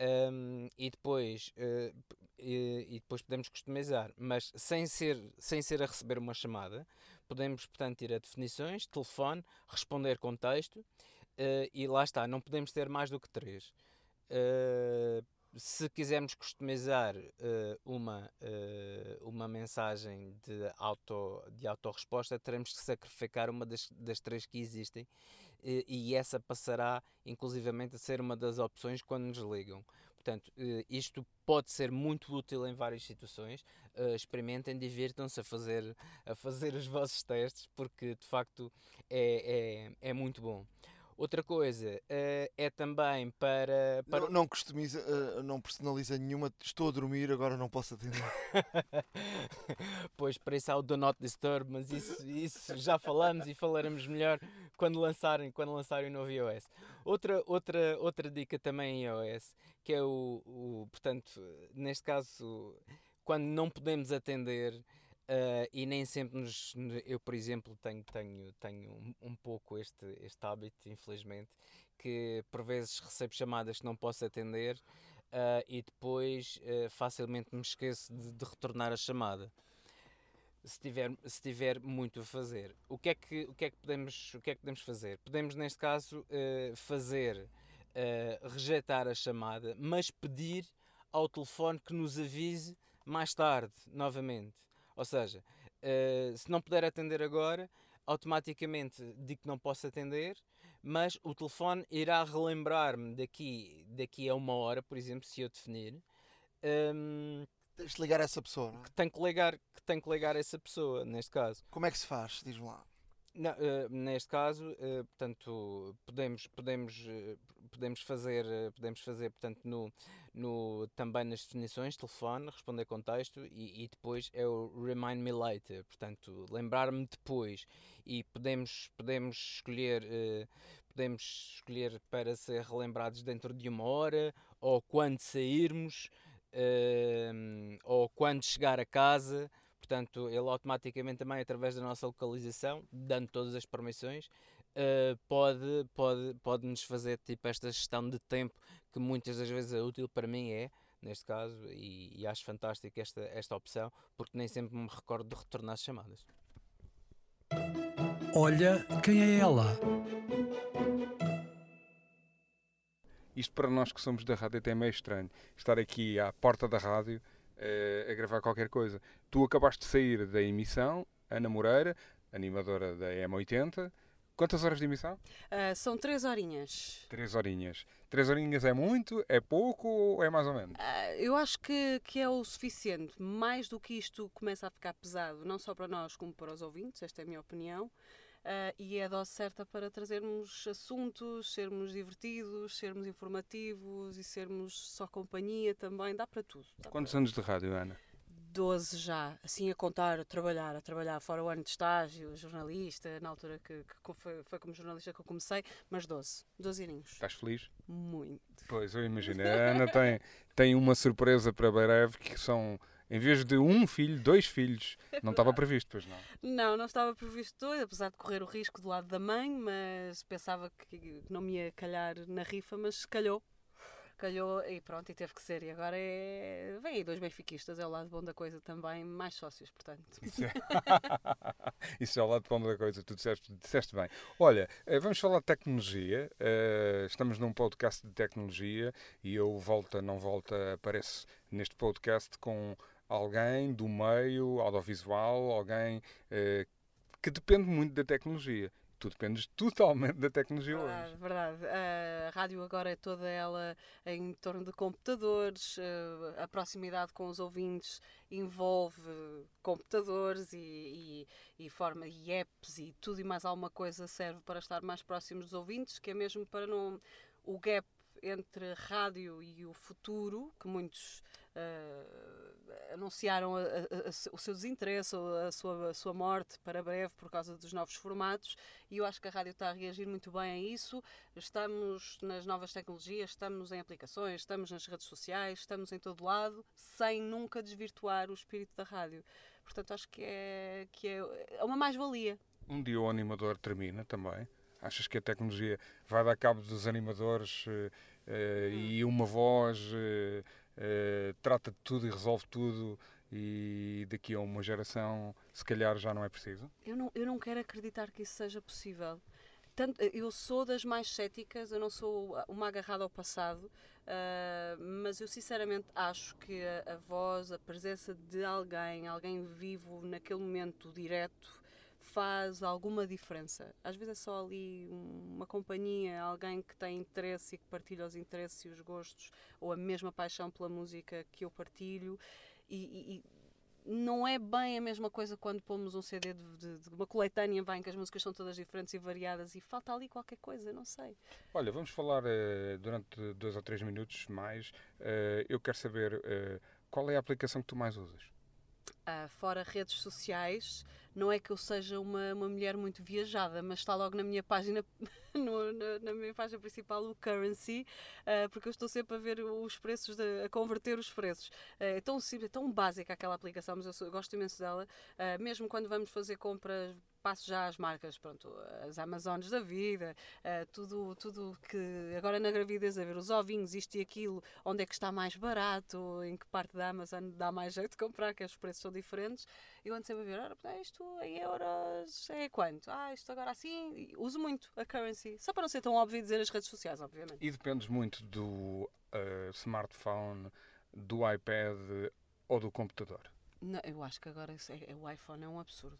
Um, e, depois, uh, e, e, depois podemos customizar, mas sem ser, sem ser a receber uma chamada, podemos, portanto, ir a definições, telefone, responder com texto, uh, e lá está, não podemos ter mais do que três. Uh, se quisermos customizar uh, uma, uh, uma mensagem de, auto, de autorresposta, teremos que sacrificar uma das, das três que existem uh, e essa passará inclusivamente a ser uma das opções quando nos ligam. Portanto, isto pode ser muito útil em várias situações. experimentem, divirtam-se a fazer, a fazer os vossos testes, porque de facto é, é, é muito bom. Outra coisa uh, é também para. para... Não, não customiza, uh, não personaliza nenhuma. Estou a dormir, agora não posso atender. pois para isso há o Do Not Disturb, mas isso, isso já falamos e falaremos melhor quando lançarem, quando lançarem o novo iOS. Outra, outra, outra dica também em iOS, que é o, o portanto, neste caso, quando não podemos atender Uh, e nem sempre nos. Eu, por exemplo, tenho, tenho, tenho um, um, pouco este, este hábito, infelizmente, que por vezes recebo chamadas que não posso atender uh, e depois uh, facilmente me esqueço de, de, retornar a chamada. Se tiver, se tiver muito a fazer. O que, é que, o, que é que podemos, o que é que podemos fazer? Podemos, neste caso, fazer rejeitar a chamada, mas pedir ao telefone que nos avise mais tarde, novamente. Ou seja, uh, se não puder atender agora, automaticamente digo que não posso atender, mas o telefone irá relembrar-me daqui, daqui a uma hora, por exemplo, se eu definir. Um, ehm, Tens de ligar a essa pessoa, não é? Que tenho que ligar, que tenho que ligar a essa pessoa, neste caso. Como é que se faz? Diz-me lá. Não, uh, neste caso, uh, portanto, podemos, podemos, uh, podemos fazer, podemos fazer portanto, no, no, também nas definições, telefone, responder com texto e, e depois é o remind me later, portanto, lembrar-me depois. E podemos, podemos escolher podemos escolher para ser relembrados dentro de uma hora ou quando sairmos ou quando chegar a casa. Portanto, ele automaticamente também, através da nossa localização, dando todas as permissões, uh, pode, pode, pode nos fazer tipo esta gestão de tempo que muitas das vezes é útil para mim é neste caso e, e acho fantástico esta, esta opção porque nem sempre me recordo de retornar as chamadas. Olha quem é ela. Isto para nós que somos da rádio até é meio estranho. Estar aqui à porta da rádio uh, a gravar qualquer coisa. Tu acabaste de sair da emissão, Ana Moreira, animadora da M80. Quantas horas de emissão? Uh, são três horinhas. Três horinhas. Três horinhas é muito? É pouco ou é mais ou menos? Uh, eu acho que, que é o suficiente. Mais do que isto começa a ficar pesado, não só para nós como para os ouvintes, esta é a minha opinião. Uh, e é a dose certa para trazermos assuntos, sermos divertidos, sermos informativos e sermos só companhia também. Dá para tudo. Dá Quantos para... anos de rádio, Ana? 12 já, assim a contar, a trabalhar, a trabalhar fora o ano de estágio, jornalista, na altura que, que foi, foi, como jornalista que eu comecei, mas 12, 12 aninhos. Estás feliz? Muito. Pois, eu imagino. A Ana tem, tem uma surpresa para breve que são em vez de um filho, dois filhos. Não estava previsto, pois não? Não, não estava previsto, apesar de correr o risco do lado da mãe, mas pensava que não me ia calhar na rifa, mas calhou. Calhou e pronto, e teve que ser. E agora é. Vem aí dois benfiquistas, é o lado bom da coisa também, mais sócios, portanto. Isso é, Isso é o lado bom da coisa, tu disseste, disseste bem. Olha, eh, vamos falar de tecnologia. Uh, estamos num podcast de tecnologia e eu volta, não volta, apareço neste podcast com alguém do meio audiovisual, alguém uh, que depende muito da tecnologia. Tu dependes totalmente da tecnologia verdade, hoje. Verdade. A rádio agora é toda ela em torno de computadores, eh, a proximidade com os ouvintes envolve computadores e, e, e, forma, e apps e tudo e mais alguma coisa serve para estar mais próximos dos ouvintes, que é mesmo para não. O gap entre rádio e o futuro, que muitos. Uh, anunciaram a, a, a, o seu desinteresse ou a sua, a sua morte para breve por causa dos novos formatos e eu acho que a rádio está a reagir muito bem a isso. Estamos nas novas tecnologias, estamos em aplicações, estamos nas redes sociais, estamos em todo lado, sem nunca desvirtuar o espírito da rádio. Portanto, acho que é, que é, é uma mais-valia. Um dia o animador termina também. Achas que a tecnologia vai dar cabo dos animadores uh, uh, e uma voz uh, trata de tudo e resolve tudo e daqui a uma geração se calhar já não é preciso? Eu não, eu não quero acreditar que isso seja possível. Tanto, eu sou das mais céticas, eu não sou uma agarrada ao passado, uh, mas eu sinceramente acho que a, a, voz, a presença de alguém, alguém vivo naquele momento direto, faz alguma diferença. Às vezes é só ali uma companhia, alguém que tem interesse e que partilha os interesses e os gostos, ou a mesma paixão pela música que eu partilho. E, e, não é bem a mesma coisa quando pomos um CD de, de, de, uma coletânea em que as músicas são todas diferentes e variadas e falta ali qualquer coisa, não sei. Olha, vamos falar uh, durante dois ou três minutos mais. Uh, eu quero saber uh, qual é a aplicação que tu mais usas? Uh, fora redes sociais, não é que eu seja uma, uma mulher muito viajada, mas está logo na minha página, no, na, na, minha página principal, o currency, uh, porque eu estou sempre a ver os preços, de, a converter os preços. Uh, é tão simples, é tão básica aquela aplicação, mas eu, sou, eu gosto imenso dela. Mesmo quando vamos fazer compras passo já às marcas, pronto, as Amazonas da vida, uh, tudo, tudo que agora na gravidez a ver os ovinhos, isto e aquilo, onde é que está mais barato, em que parte da Amazon dá mais jeito de comprar, que os preços são diferentes. Eu ando sempre a ver, ora, isto em euros é quanto? Ah, isto agora assim, uso muito a currency, só para não ser tão óbvio dizer nas redes sociais, obviamente. E dependes muito do uh, smartphone, do iPad ou do computador? Não, eu acho que agora é, é, o iPhone é um absurdo.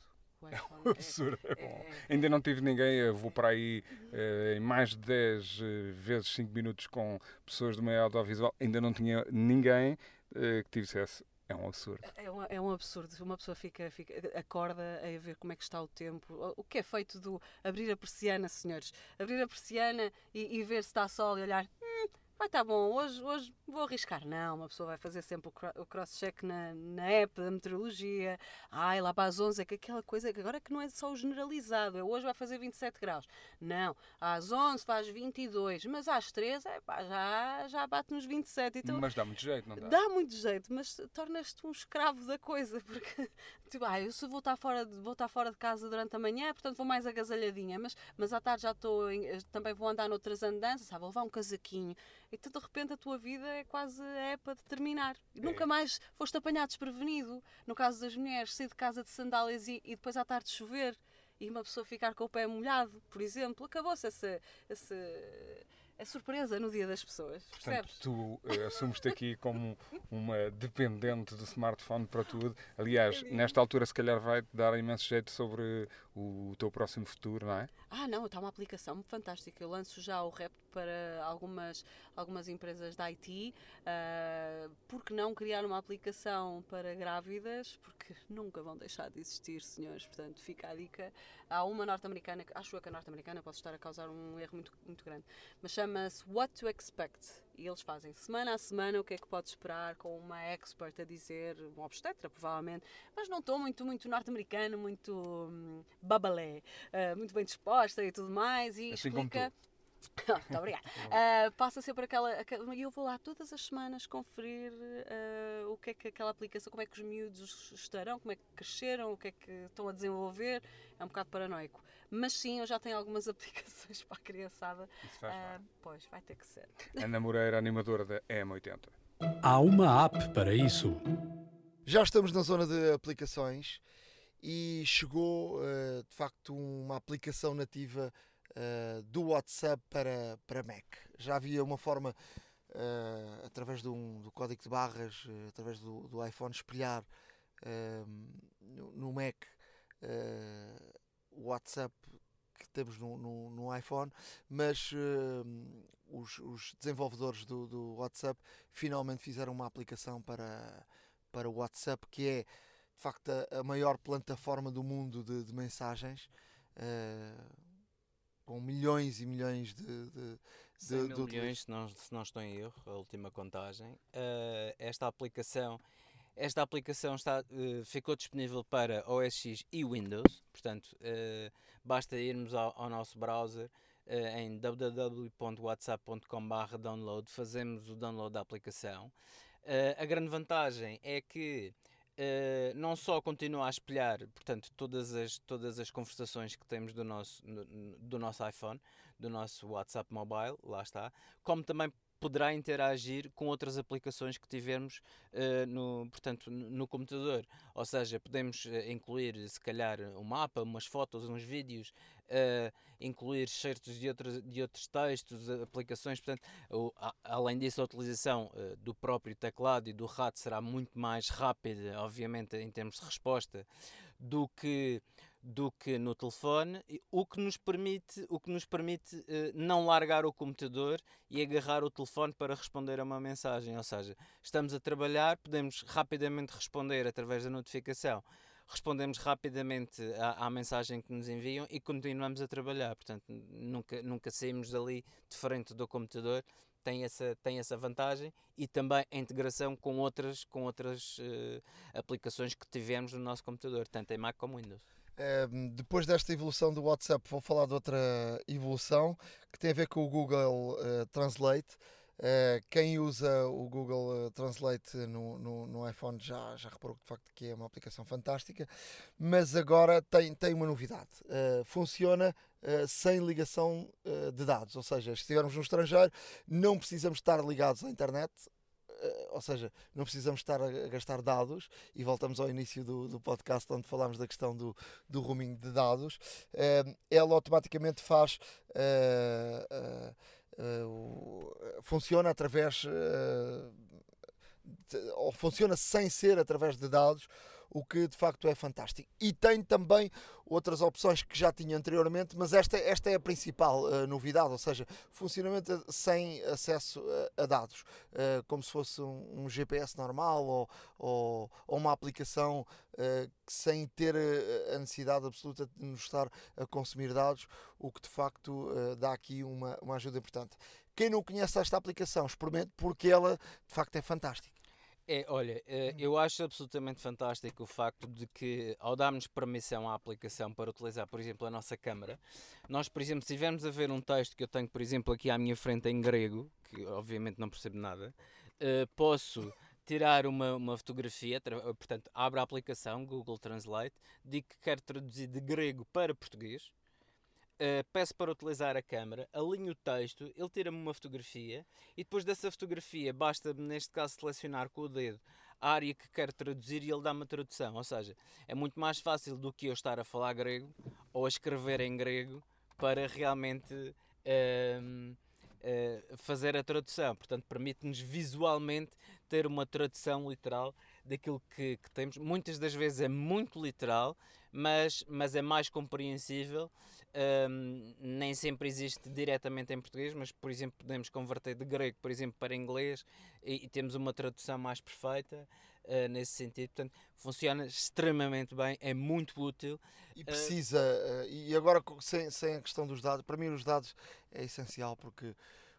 É um absurdo. É, é, Ainda não tive ninguém, vou para aí uh, em mais de 10 uh, eh, vezes 5 minutos com pessoas do meio audiovisual, ainda não tinha ninguém uh, que dissesse é um absurdo. É um, é um absurdo. Uma pessoa fica, fica, acorda a ver como é que está o tempo. O que é feito do abrir a persiana, senhores? Abrir a persiana e, e ver se está sol e olhar. Vai estar bom, hoje, hoje vou arriscar. Não, uma pessoa vai fazer sempre o cross-check na, na app da meteorologia. Ai, lá para as 11 é que aquela coisa que agora que não é só o generalizado, é hoje vai fazer 27 graus. Não, às 11 faz 22, mas às 13 é, pá, já, já bate nos 27. Então, mas dá muito jeito, não dá? Dá muito jeito, mas tornas-te um escravo da coisa, porque tipo, ah, eu se vou estar, fora de, vou estar fora de casa durante a manhã, portanto vou mais agasalhadinha, mas, mas à tarde já estou, também vou andar noutras andanças, vou levar um casaquinho então de repente a tua vida é quase é para determinar. É. Nunca mais foste apanhado desprevenido. No caso das mulheres, sair de casa de sandálias e, e depois à tarde chover e uma pessoa ficar com o pé molhado, por exemplo, acabou-se essa, essa a surpresa no dia das pessoas. Portanto, tu uh, assumes-te aqui como uma dependente do smartphone para tudo. Aliás, nesta altura, se calhar, vai-te dar imenso jeito sobre o teu próximo futuro, não é? Ah, não, está uma aplicação fantástica. Eu lanço já o rap para algumas, algumas empresas da IT. Uh, por que não criar uma aplicação para grávidas? Porque nunca vão deixar de existir, senhores. Portanto, fica a dica. Há uma norte-americana, acho que a norte-americana pode estar a causar um erro muito, muito grande, mas chama-se What to Expect. E eles fazem semana a semana o que é que pode esperar, com uma expert a dizer, um obstetra provavelmente, mas não estou muito, muito norte-americano, muito hum, babalé, uh, muito bem disposta e tudo mais, e assim explica muito obrigada. Uh, passa sempre aquela, aquela. E eu vou lá todas as semanas conferir uh, o que é que aquela aplicação, como é que os miúdos estarão, como é que cresceram, o que é que estão a desenvolver. É um bocado paranoico. Mas sim, eu já tenho algumas aplicações para a criançada. Isso faz uh, Pois, vai ter que ser. Ana Moreira, animadora da EM80. Há uma app para isso. Já estamos na zona de aplicações e chegou de facto uma aplicação nativa uh, do WhatsApp para, para Mac. Já havia uma forma, uh, através de um, do código de barras, uh, através do, do, iPhone, espelhar no, no, Mac o WhatsApp que temos no, no, no iPhone, mas os, os, desenvolvedores do, do, WhatsApp finalmente fizeram uma aplicação para, para o WhatsApp que é de facto a, a maior plataforma do mundo de, de mensagens. Uh, com milhões e milhões de. de, de 100 mil milhões, se não, se não estou em erro, a última contagem. Uh, esta aplicação esta aplicação está, uh, ficou disponível para OS X e Windows, portanto, uh, basta irmos ao, ao nosso browser em www.whatsapp.com.br download, fazemos o download da aplicação. a grande vantagem é que Uh, não só continua a espelhar, portanto, todas as, todas as conversações que temos do nosso, no, do nosso iPhone, do nosso WhatsApp mobile, lá está, como também poderá interagir com outras aplicações que tivermos uh, no, portanto, no computador. Ou seja, podemos uh, incluir, se calhar, um mapa, umas fotos, uns vídeos, uh, incluir certos de, outros de outros textos, aplicações. Portanto, o, a, além disso, a utilização do próprio teclado e do rato será muito mais rápida, obviamente, em termos de resposta, do que do que no telefone, o que nos permite, o que nos permite uh, não largar o computador e agarrar o telefone para responder a uma mensagem. Ou seja, estamos a trabalhar, podemos rapidamente responder através da notificação, respondemos rapidamente à, à, mensagem que nos enviam e continuamos a trabalhar. Portanto, nunca, nunca saímos dali de frente do computador. Tem essa, tem essa vantagem e também a integração com outras, com outras uh, aplicações que tivemos no nosso computador, tanto em Mac como Windows. Depois desta evolução do WhatsApp, vou falar de outra evolução que tem a ver com o Google uh, Translate. Uh, quem usa o Google uh, Translate no, no, no, iPhone já, já reparou de facto que é uma aplicação fantástica, mas agora tem, tem uma novidade. funciona sem ligação de dados, ou seja, se estivermos no estrangeiro, não precisamos estar ligados à internet, eh, ou seja, não precisamos estar a gastar dados e voltamos ao início do, do podcast onde falámos da questão do, do roaming de dados. Eh, ela automaticamente faz. Uh, funciona através. De, ou funciona sem ser através de dados o que de facto é fantástico. E tem também outras opções que já tinha anteriormente, mas esta, esta é a principal uh, novidade, ou seja, funcionamento sem acesso a, a dados, uh, como se fosse um, um GPS normal ou, ou, ou uma aplicação uh, sem ter a necessidade absoluta de nos estar a consumir dados, o que de facto dá aqui uma, uma ajuda importante. Quem não conhece esta aplicação, experimente porque ela de facto é fantástica. É, olha, eh, eu acho absolutamente fantástico o facto de que, ao darmos permissão à aplicação para utilizar, por exemplo, a nossa câmara, nós, por exemplo, se estivermos a ver um texto que eu tenho, por exemplo, aqui à minha frente em grego, que obviamente não percebo nada, uh, posso tirar uma, uma fotografia, portanto, abro a aplicação Google Translate, digo que quero traduzir de grego para português, Uh, peço para utilizar a câmera, alinho o texto, ele tira-me uma fotografia e depois dessa fotografia basta neste caso selecionar com o dedo a área que quero traduzir e ele dá-me a tradução. Ou seja, é muito mais fácil do que eu estar a falar grego ou a escrever em grego para realmente uh, fazer a tradução. Portanto, permite-nos visualmente ter uma tradução literal daquilo que, que, temos. Muitas das vezes é muito literal, mas, mas é mais compreensível um, nem sempre existe diretamente em português, mas por exemplo podemos converter de grego, por exemplo, para inglês e, e temos uma tradução mais perfeita uh, nesse sentido. Portanto, funciona extremamente bem, é muito útil. E precisa, uh, e agora sem, sem a questão dos dados, para mim os dados é essencial porque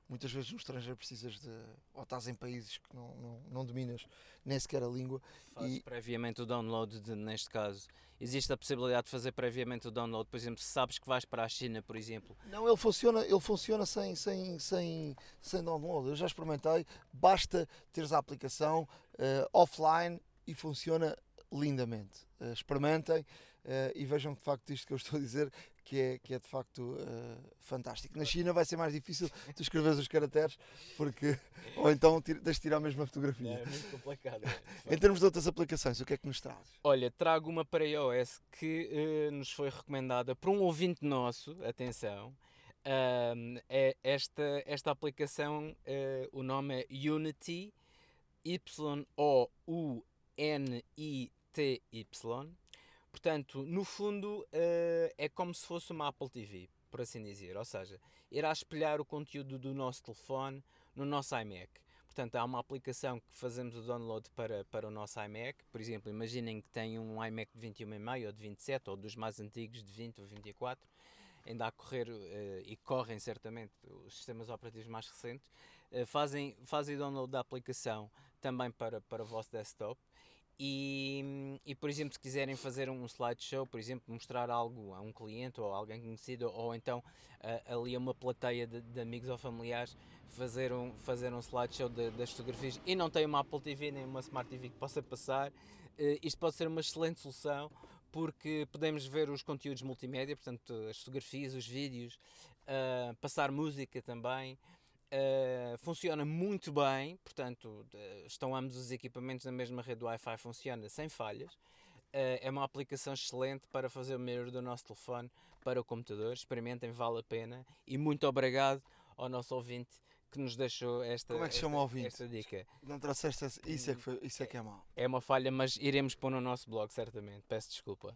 muitas vezes no estrangeiro precisas de. ou estás em países que não, não, não dominas nem sequer a língua. Fazes e previamente o download, de, neste caso. Existe a possibilidade de fazer previamente o download, por exemplo, se sabes que vais para a China, por exemplo. Não, ele funciona, ele funciona sem, sem, sem, sem download. Eu já experimentei, basta teres a aplicação uh, offline e funciona lindamente. Uh, experimentem uh, e vejam que de facto isto que eu estou a dizer que é, que é de facto uh, fantástico. Na China vai ser mais difícil tu escreveres os caracteres, porque ou então tens de tirar a mesma fotografia. É, é muito complicado. em termos de outras aplicações, o que é que nos traz? Olha, trago uma para iOS que uh, nos foi recomendada por um ouvinte nosso, atenção. Uh, é esta, esta aplicação, uh, o nome é Unity, Y-O-U-N-I-T-Y. Portanto, no fundo, uh, é como se fosse uma Apple TV, por assim dizer. Ou seja, irá espelhar o conteúdo do nosso telefone no nosso iMac. Portanto, há uma aplicação que fazemos o download para, para o nosso iMac. Por exemplo, imaginem que tem um iMac de 21,5 ou de 27 ou dos mais antigos de 20 ou 24. Ainda a correr uh, e correm certamente os sistemas operativos mais recentes. Uh, fazem, fazem download da aplicação também para, para o vosso desktop E, e, por exemplo, se quiserem fazer um slideshow, por exemplo, mostrar algo a um cliente ou a alguém conhecido, ou então uh, ali a uma plateia de, de, amigos ou familiares, fazer um, fazer um slideshow de, das fotografias e não tem uma Apple TV nem uma Smart TV que possa passar, uh, isto pode ser uma excelente solução porque podemos ver os conteúdos multimédia, portanto, as fotografias, os vídeos, uh, passar música também. Uh, funciona muito bem, portanto, uh, estão ambos os equipamentos na mesma rede Wi-Fi, funciona sem falhas. Uh, é uma aplicação excelente para fazer o mirror do nosso telefone para o computador. Experimentem, vale a pena. E muito obrigado ao nosso ouvinte que nos deixou esta, Como é que esta, chama o ouvinte? esta dica. Não trouxeste isso é que, foi, isso é, que é mau. É uma falha, mas iremos pôr no nosso blog, certamente. Peço desculpa.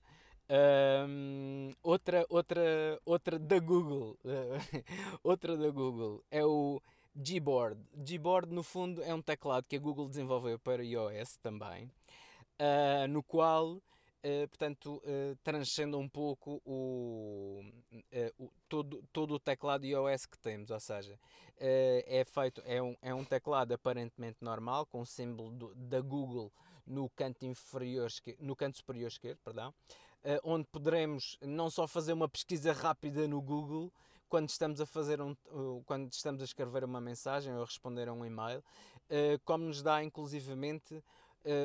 Um, outra, outra, outra da Google, outra da Google. É o Gboard. Gboard, no fundo, é um teclado que a Google desenvolveu para iOS também, uh, no qual, uh, portanto, uh, transcende um pouco o, o, todo, todo o teclado iOS que temos, ou seja, é feito, é um, é um teclado aparentemente normal, com o símbolo do, da Google no canto inferior, no canto superior esquerdo, perdão, uh, onde poderemos não só fazer uma pesquisa rápida no Google quando estamos a fazer um, quando estamos a escrever uma mensagem ou responder a um e-mail, uh, como nos dá inclusivamente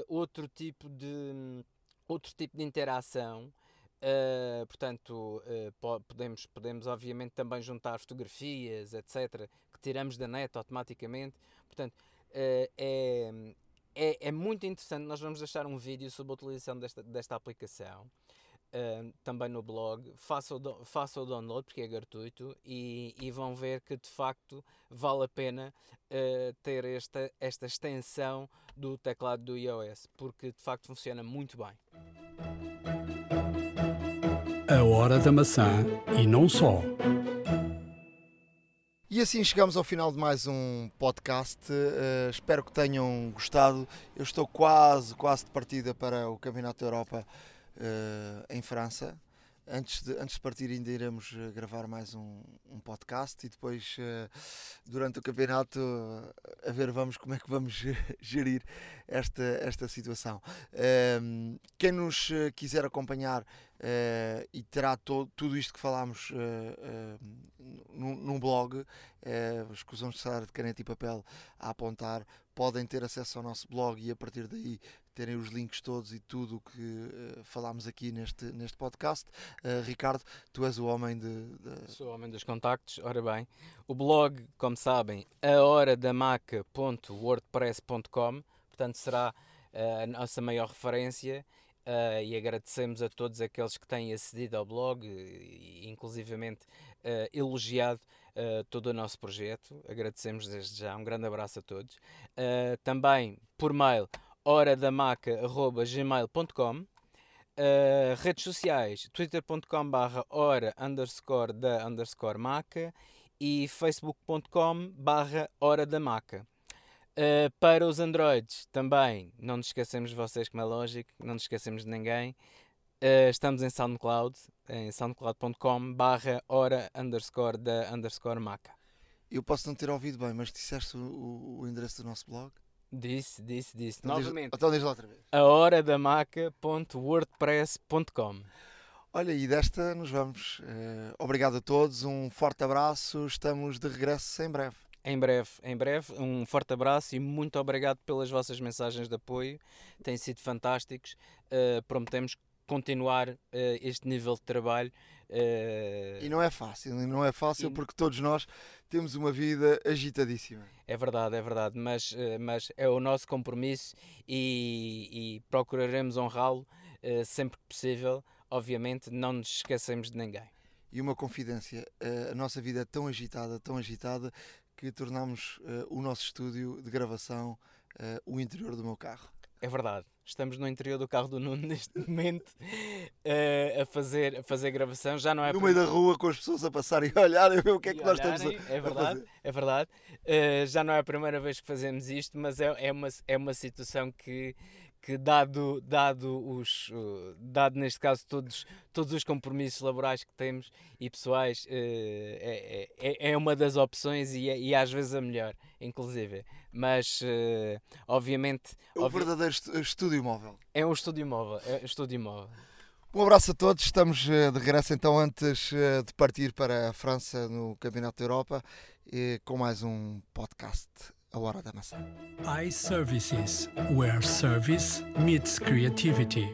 outro tipo de outro tipo de interação. Uh, portanto, uh, podemos, podemos obviamente também juntar fotografias, etc., que tiramos da net automaticamente. Portanto, uh, é, é, é, muito interessante. Nós vamos deixar um vídeo sobre a utilização desta, desta aplicação uh, também no blog, façam o, faça o download porque é gratuito e, e, vão ver que de facto vale a pena uh, ter esta, esta extensão do teclado do iOS, porque de facto funciona muito bem. A hora da maçã e não só. E assim chegamos ao final de mais um podcast. Uh, espero que tenham gostado. Eu estou quase, quase de partida para o Campeonato da Europa em França. Antes de, antes de partir ainda iremos eh, gravar mais um, um podcast e depois uh, durante o campeonato a ver vamos como é que vamos gerir esta, esta situação. Uh, quem nos quiser acompanhar uh, e terá to, tudo isto que falámos num, num, blog, uh, escusamos de estar de caneta e papel a apontar, podem ter acesso ao nosso blog e a partir daí terem os links todos e tudo o que uh, falámos aqui neste, neste podcast. Uh, Ricardo, tu és o homem de, de, Sou o homem dos contactos. Ora bem, o blog, como sabem, ahoradamaca.wordpress.com, portanto será uh, a nossa maior referência. Uh, e agradecemos a todos aqueles que têm acedido ao blog e, inclusivamente uh, elogiado uh, todo o nosso projeto. Agradecemos desde já. Um grande abraço a todos. também por mail horadamaca.gmail.com uh, Redes sociais, twitter.com barra hora underscore da underscore maca e facebook.com barra hora da maca. Uh, para os Androids também, não nos esquecemos de vocês, como é lógico, não nos esquecemos de ninguém. Uh, estamos em SoundCloud, em soundcloud.com barra hora underscore da underscore maca. Eu posso não ter ouvido bem, mas disseste o, o endereço do nosso blog? Disse, disse, disse. Então Novamente. Diz, então diz lá outra vez. A hora da maca.wordpress.com Olha, e desta nos vamos. Uh, obrigado a todos, um forte abraço. Estamos de regresso em breve. Em breve, em breve. Um forte abraço e muito obrigado pelas vossas mensagens de apoio. Têm sido fantásticos. Uh, prometemos continuar uh, este nível de trabalho. Uh... E não é fácil, não é fácil e... porque todos nós temos uma vida agitadíssima. É verdade, é verdade, mas, mas é o nosso compromisso e, e procuraremos honrá-lo uh, sempre que possível. Obviamente, não nos esquecemos de ninguém. E uma confidência: a nossa vida é tão agitada, tão agitada, que tornamos o nosso estúdio de gravação o interior do meu carro. É verdade. Estamos no interior do carro do Nuno neste momento uh, a, fazer, a fazer gravação. Já não é no meio da rua com as pessoas a passar e a olhar ver o que é que nós estamos a, é verdade, É verdade. Uh, já não é a primeira vez que fazemos isto, mas é, é, uma, é uma situação que, que dado, dado, os, uh, dado neste caso todos, todos os compromissos laborais que temos e pessoais, uh, é, é, é uma das opções e, é, e às vezes a melhor, inclusive. Mas, uh, obviamente... É o verdadeiro estúdio móvel. É um estúdio móvel, é um estúdio móvel. Um abraço a todos, estamos de regresso então antes de partir para a França no Campeonato da Europa com mais um podcast a hora da maçã. iServices, where service meets creativity.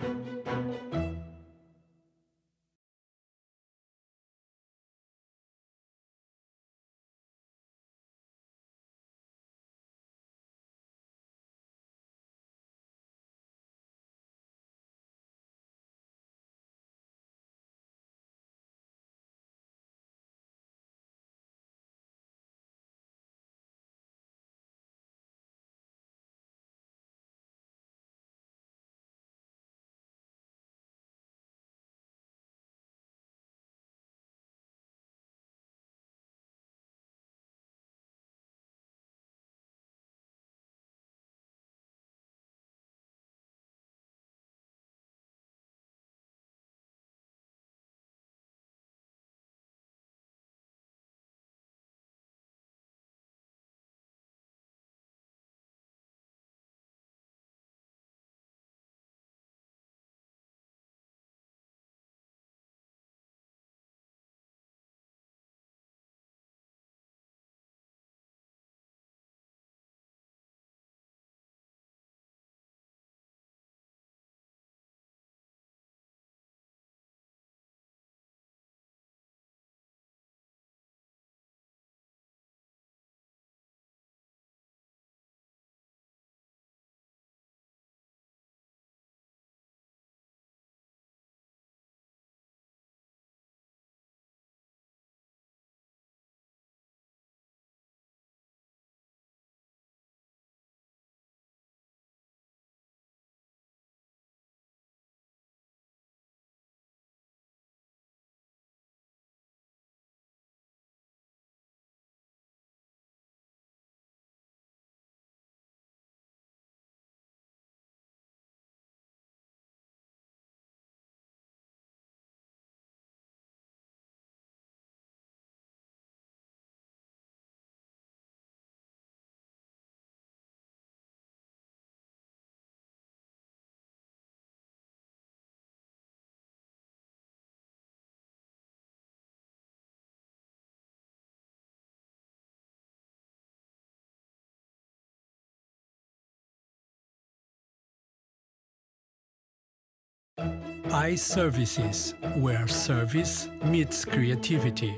iServices, where service meets creativity.